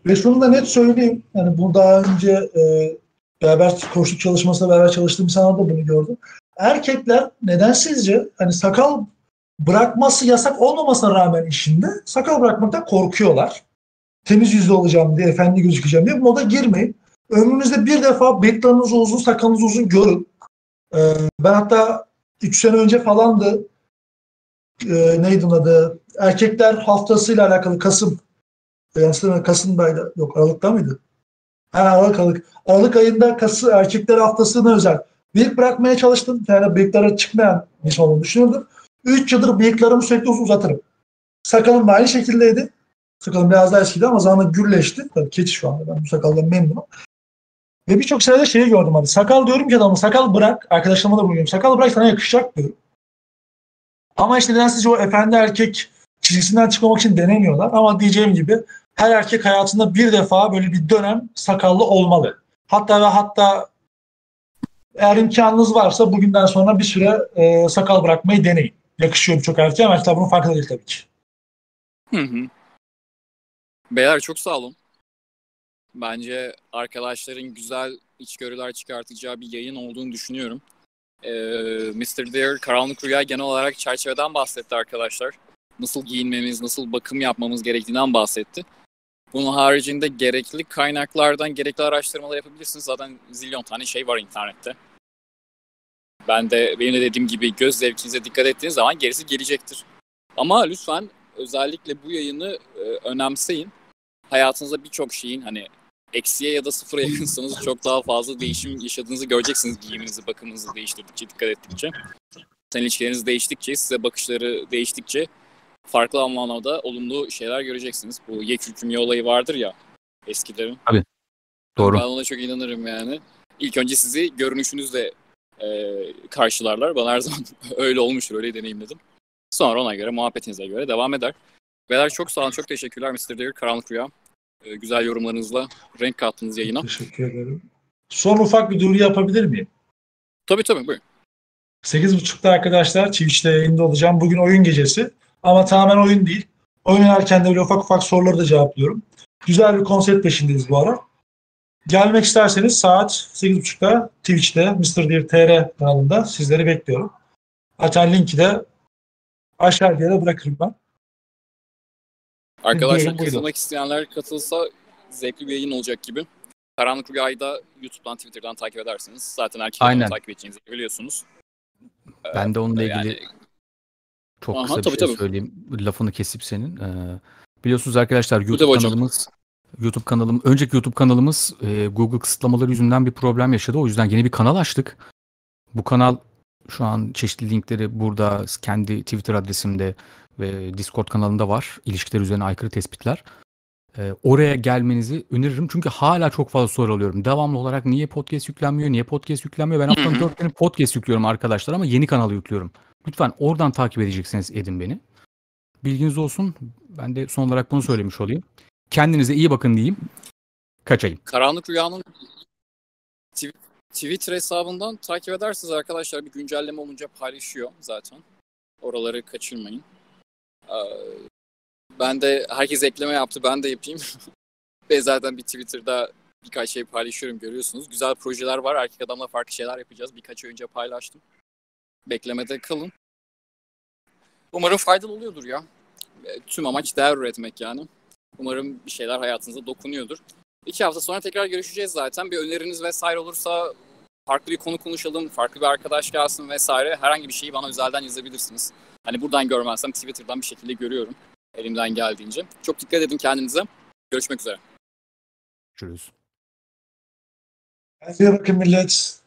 Ve şunu da net söyleyeyim. Yani bu daha önce e, beraber koştuk çalışmasında beraber çalıştığım insanlarda da bunu gördüm. Erkekler neden sizce hani sakal bırakması yasak olmamasına rağmen işinde sakal bırakmaktan korkuyorlar. Temiz yüzlü olacağım diye, efendi gözükeceğim diye bu moda girmeyin. Ömrünüzde bir defa bıyıklarınız uzun, sakalınız uzun görün. Ee, ben hatta 3 sene önce falandı e, neydi adı? Erkekler haftasıyla alakalı Kasım yani Kasım'daydı. Yok Aralık'ta mıydı? Ha, Aralık Aralık. Aralık ayında Kasım erkekler haftasına özel. Bıyık bırakmaya çalıştım. Yani bıyıklara çıkmayan insan olduğunu düşünürdüm. 3 yıldır bıyıklarımı sürekli uzun uzatırım. Sakalım da aynı şekildeydi. Sakalım biraz daha eskiydi ama zamanla gürleşti. Tabii keçi şu anda ben bu sakaldan memnunum. Ve birçok sırada şeyi gördüm abi. Sakal diyorum ki adamı sakal bırak. Arkadaşlarıma da buluyorum. Sakal bırak sana yakışacak diyorum. Ama işte nedense o efendi erkek çizgisinden çıkmamak için denemiyorlar. Ama diyeceğim gibi her erkek hayatında bir defa böyle bir dönem sakallı olmalı. Hatta ve hatta eğer imkanınız varsa bugünden sonra bir süre e, sakal bırakmayı deneyin. Yakışıyor birçok erkeğe ama bunun farkında değil tabii ki. Hı hı. Beyler çok sağ olun. Bence arkadaşların güzel içgörüler çıkartacağı bir yayın olduğunu düşünüyorum. Ee, Mr. Deer karanlık rüya genel olarak çerçeveden bahsetti arkadaşlar. Nasıl giyinmemiz, nasıl bakım yapmamız gerektiğinden bahsetti. Bunun haricinde gerekli kaynaklardan gerekli araştırmalar yapabilirsiniz. Zaten zilyon tane şey var internette. Ben de benim de dediğim gibi göz zevkinize dikkat ettiğiniz zaman gerisi gelecektir. Ama lütfen özellikle bu yayını e, önemseyin. Hayatınızda birçok şeyin hani eksiye ya da sıfıra yakınsanız çok daha fazla değişim yaşadığınızı göreceksiniz giyiminizi, bakımınızı değiştirdikçe, dikkat ettikçe. Sen ilişkileriniz değiştikçe, size bakışları değiştikçe farklı anlamda olumlu şeyler göreceksiniz. Bu ye kürküm olayı vardır ya eskilerin. Doğru. Ben ona çok inanırım yani. İlk önce sizi görünüşünüzle e, karşılarlar. Bana her zaman <laughs> öyle olmuştur, öyle deneyimledim. Sonra ona göre, muhabbetinize göre devam eder. Beyler çok sağ olun, çok teşekkürler Mr. Deir, Karanlık Rüya. E, güzel yorumlarınızla renk kattınız yayına. Teşekkür ederim. Son ufak bir duyuru yapabilir miyim? Tabii tabii, buyurun. 8.30'da arkadaşlar Twitch'te yayında olacağım. Bugün oyun gecesi. Ama tamamen oyun değil. Oynarken de böyle ufak ufak soruları da cevaplıyorum. Güzel bir konsept peşindeyiz bu ara. Gelmek isterseniz saat 8.30'da Twitch'te Mr. Deer TR kanalında sizleri bekliyorum. Zaten linki de aşağıya da bırakırım ben. Arkadaşlar katılmak isteyenler katılsa zevkli bir yayın olacak gibi. Karanlık Rüya'yı da YouTube'dan, Twitter'dan takip edersiniz. Zaten herkesin Aynen. takip edeceğinizi biliyorsunuz. Ben de onunla ilgili Yani çok Aha, kısa bir tabii, şey tabii. söyleyeyim. Lafını kesip senin. Ee, biliyorsunuz arkadaşlar YouTube hocam. kanalımız YouTube kanalım önceki YouTube kanalımız e, Google kısıtlamaları yüzünden bir problem yaşadı. O yüzden yeni bir kanal açtık. Bu kanal şu an çeşitli linkleri burada kendi Twitter adresimde ve Discord kanalında var. İlişkiler üzerine aykırı tespitler. Ee, oraya gelmenizi öneririm. Çünkü hala çok fazla soru alıyorum. Devamlı olarak niye podcast yüklenmiyor, niye podcast yüklenmiyor? Ben haftanın dört günü podcast yüklüyorum arkadaşlar ama yeni kanalı yüklüyorum. Lütfen oradan takip edecekseniz edin beni. Bilginiz olsun. Ben de son olarak bunu söylemiş olayım. Kendinize iyi bakın diyeyim. Kaçayım. Karanlık Rüya'nın Tw- Twitter hesabından takip edersiniz arkadaşlar. Bir güncelleme olunca paylaşıyor zaten. Oraları kaçırmayın. Ee, ben de herkes ekleme yaptı. Ben de yapayım. <laughs> Ve zaten bir Twitter'da birkaç şey paylaşıyorum görüyorsunuz. Güzel projeler var. Erkek adamla farklı şeyler yapacağız. Birkaç önce paylaştım. Beklemede kalın. Umarım faydalı oluyordur ya. E, Tüm amaç değer üretmek yani. Umarım bir şeyler hayatınıza dokunuyordur. İki hafta sonra tekrar görüşeceğiz zaten. Bir öneriniz vesaire olursa farklı bir konu konuşalım, farklı bir arkadaş gelsin vesaire. Herhangi bir şeyi bana özelden yazabilirsiniz. Hani buradan görmezsem Twitter'dan bir şekilde görüyorum elimden geldiğince. Çok dikkat edin kendinize. Görüşmek üzere. Görüşürüz. Kendinize bakın millet.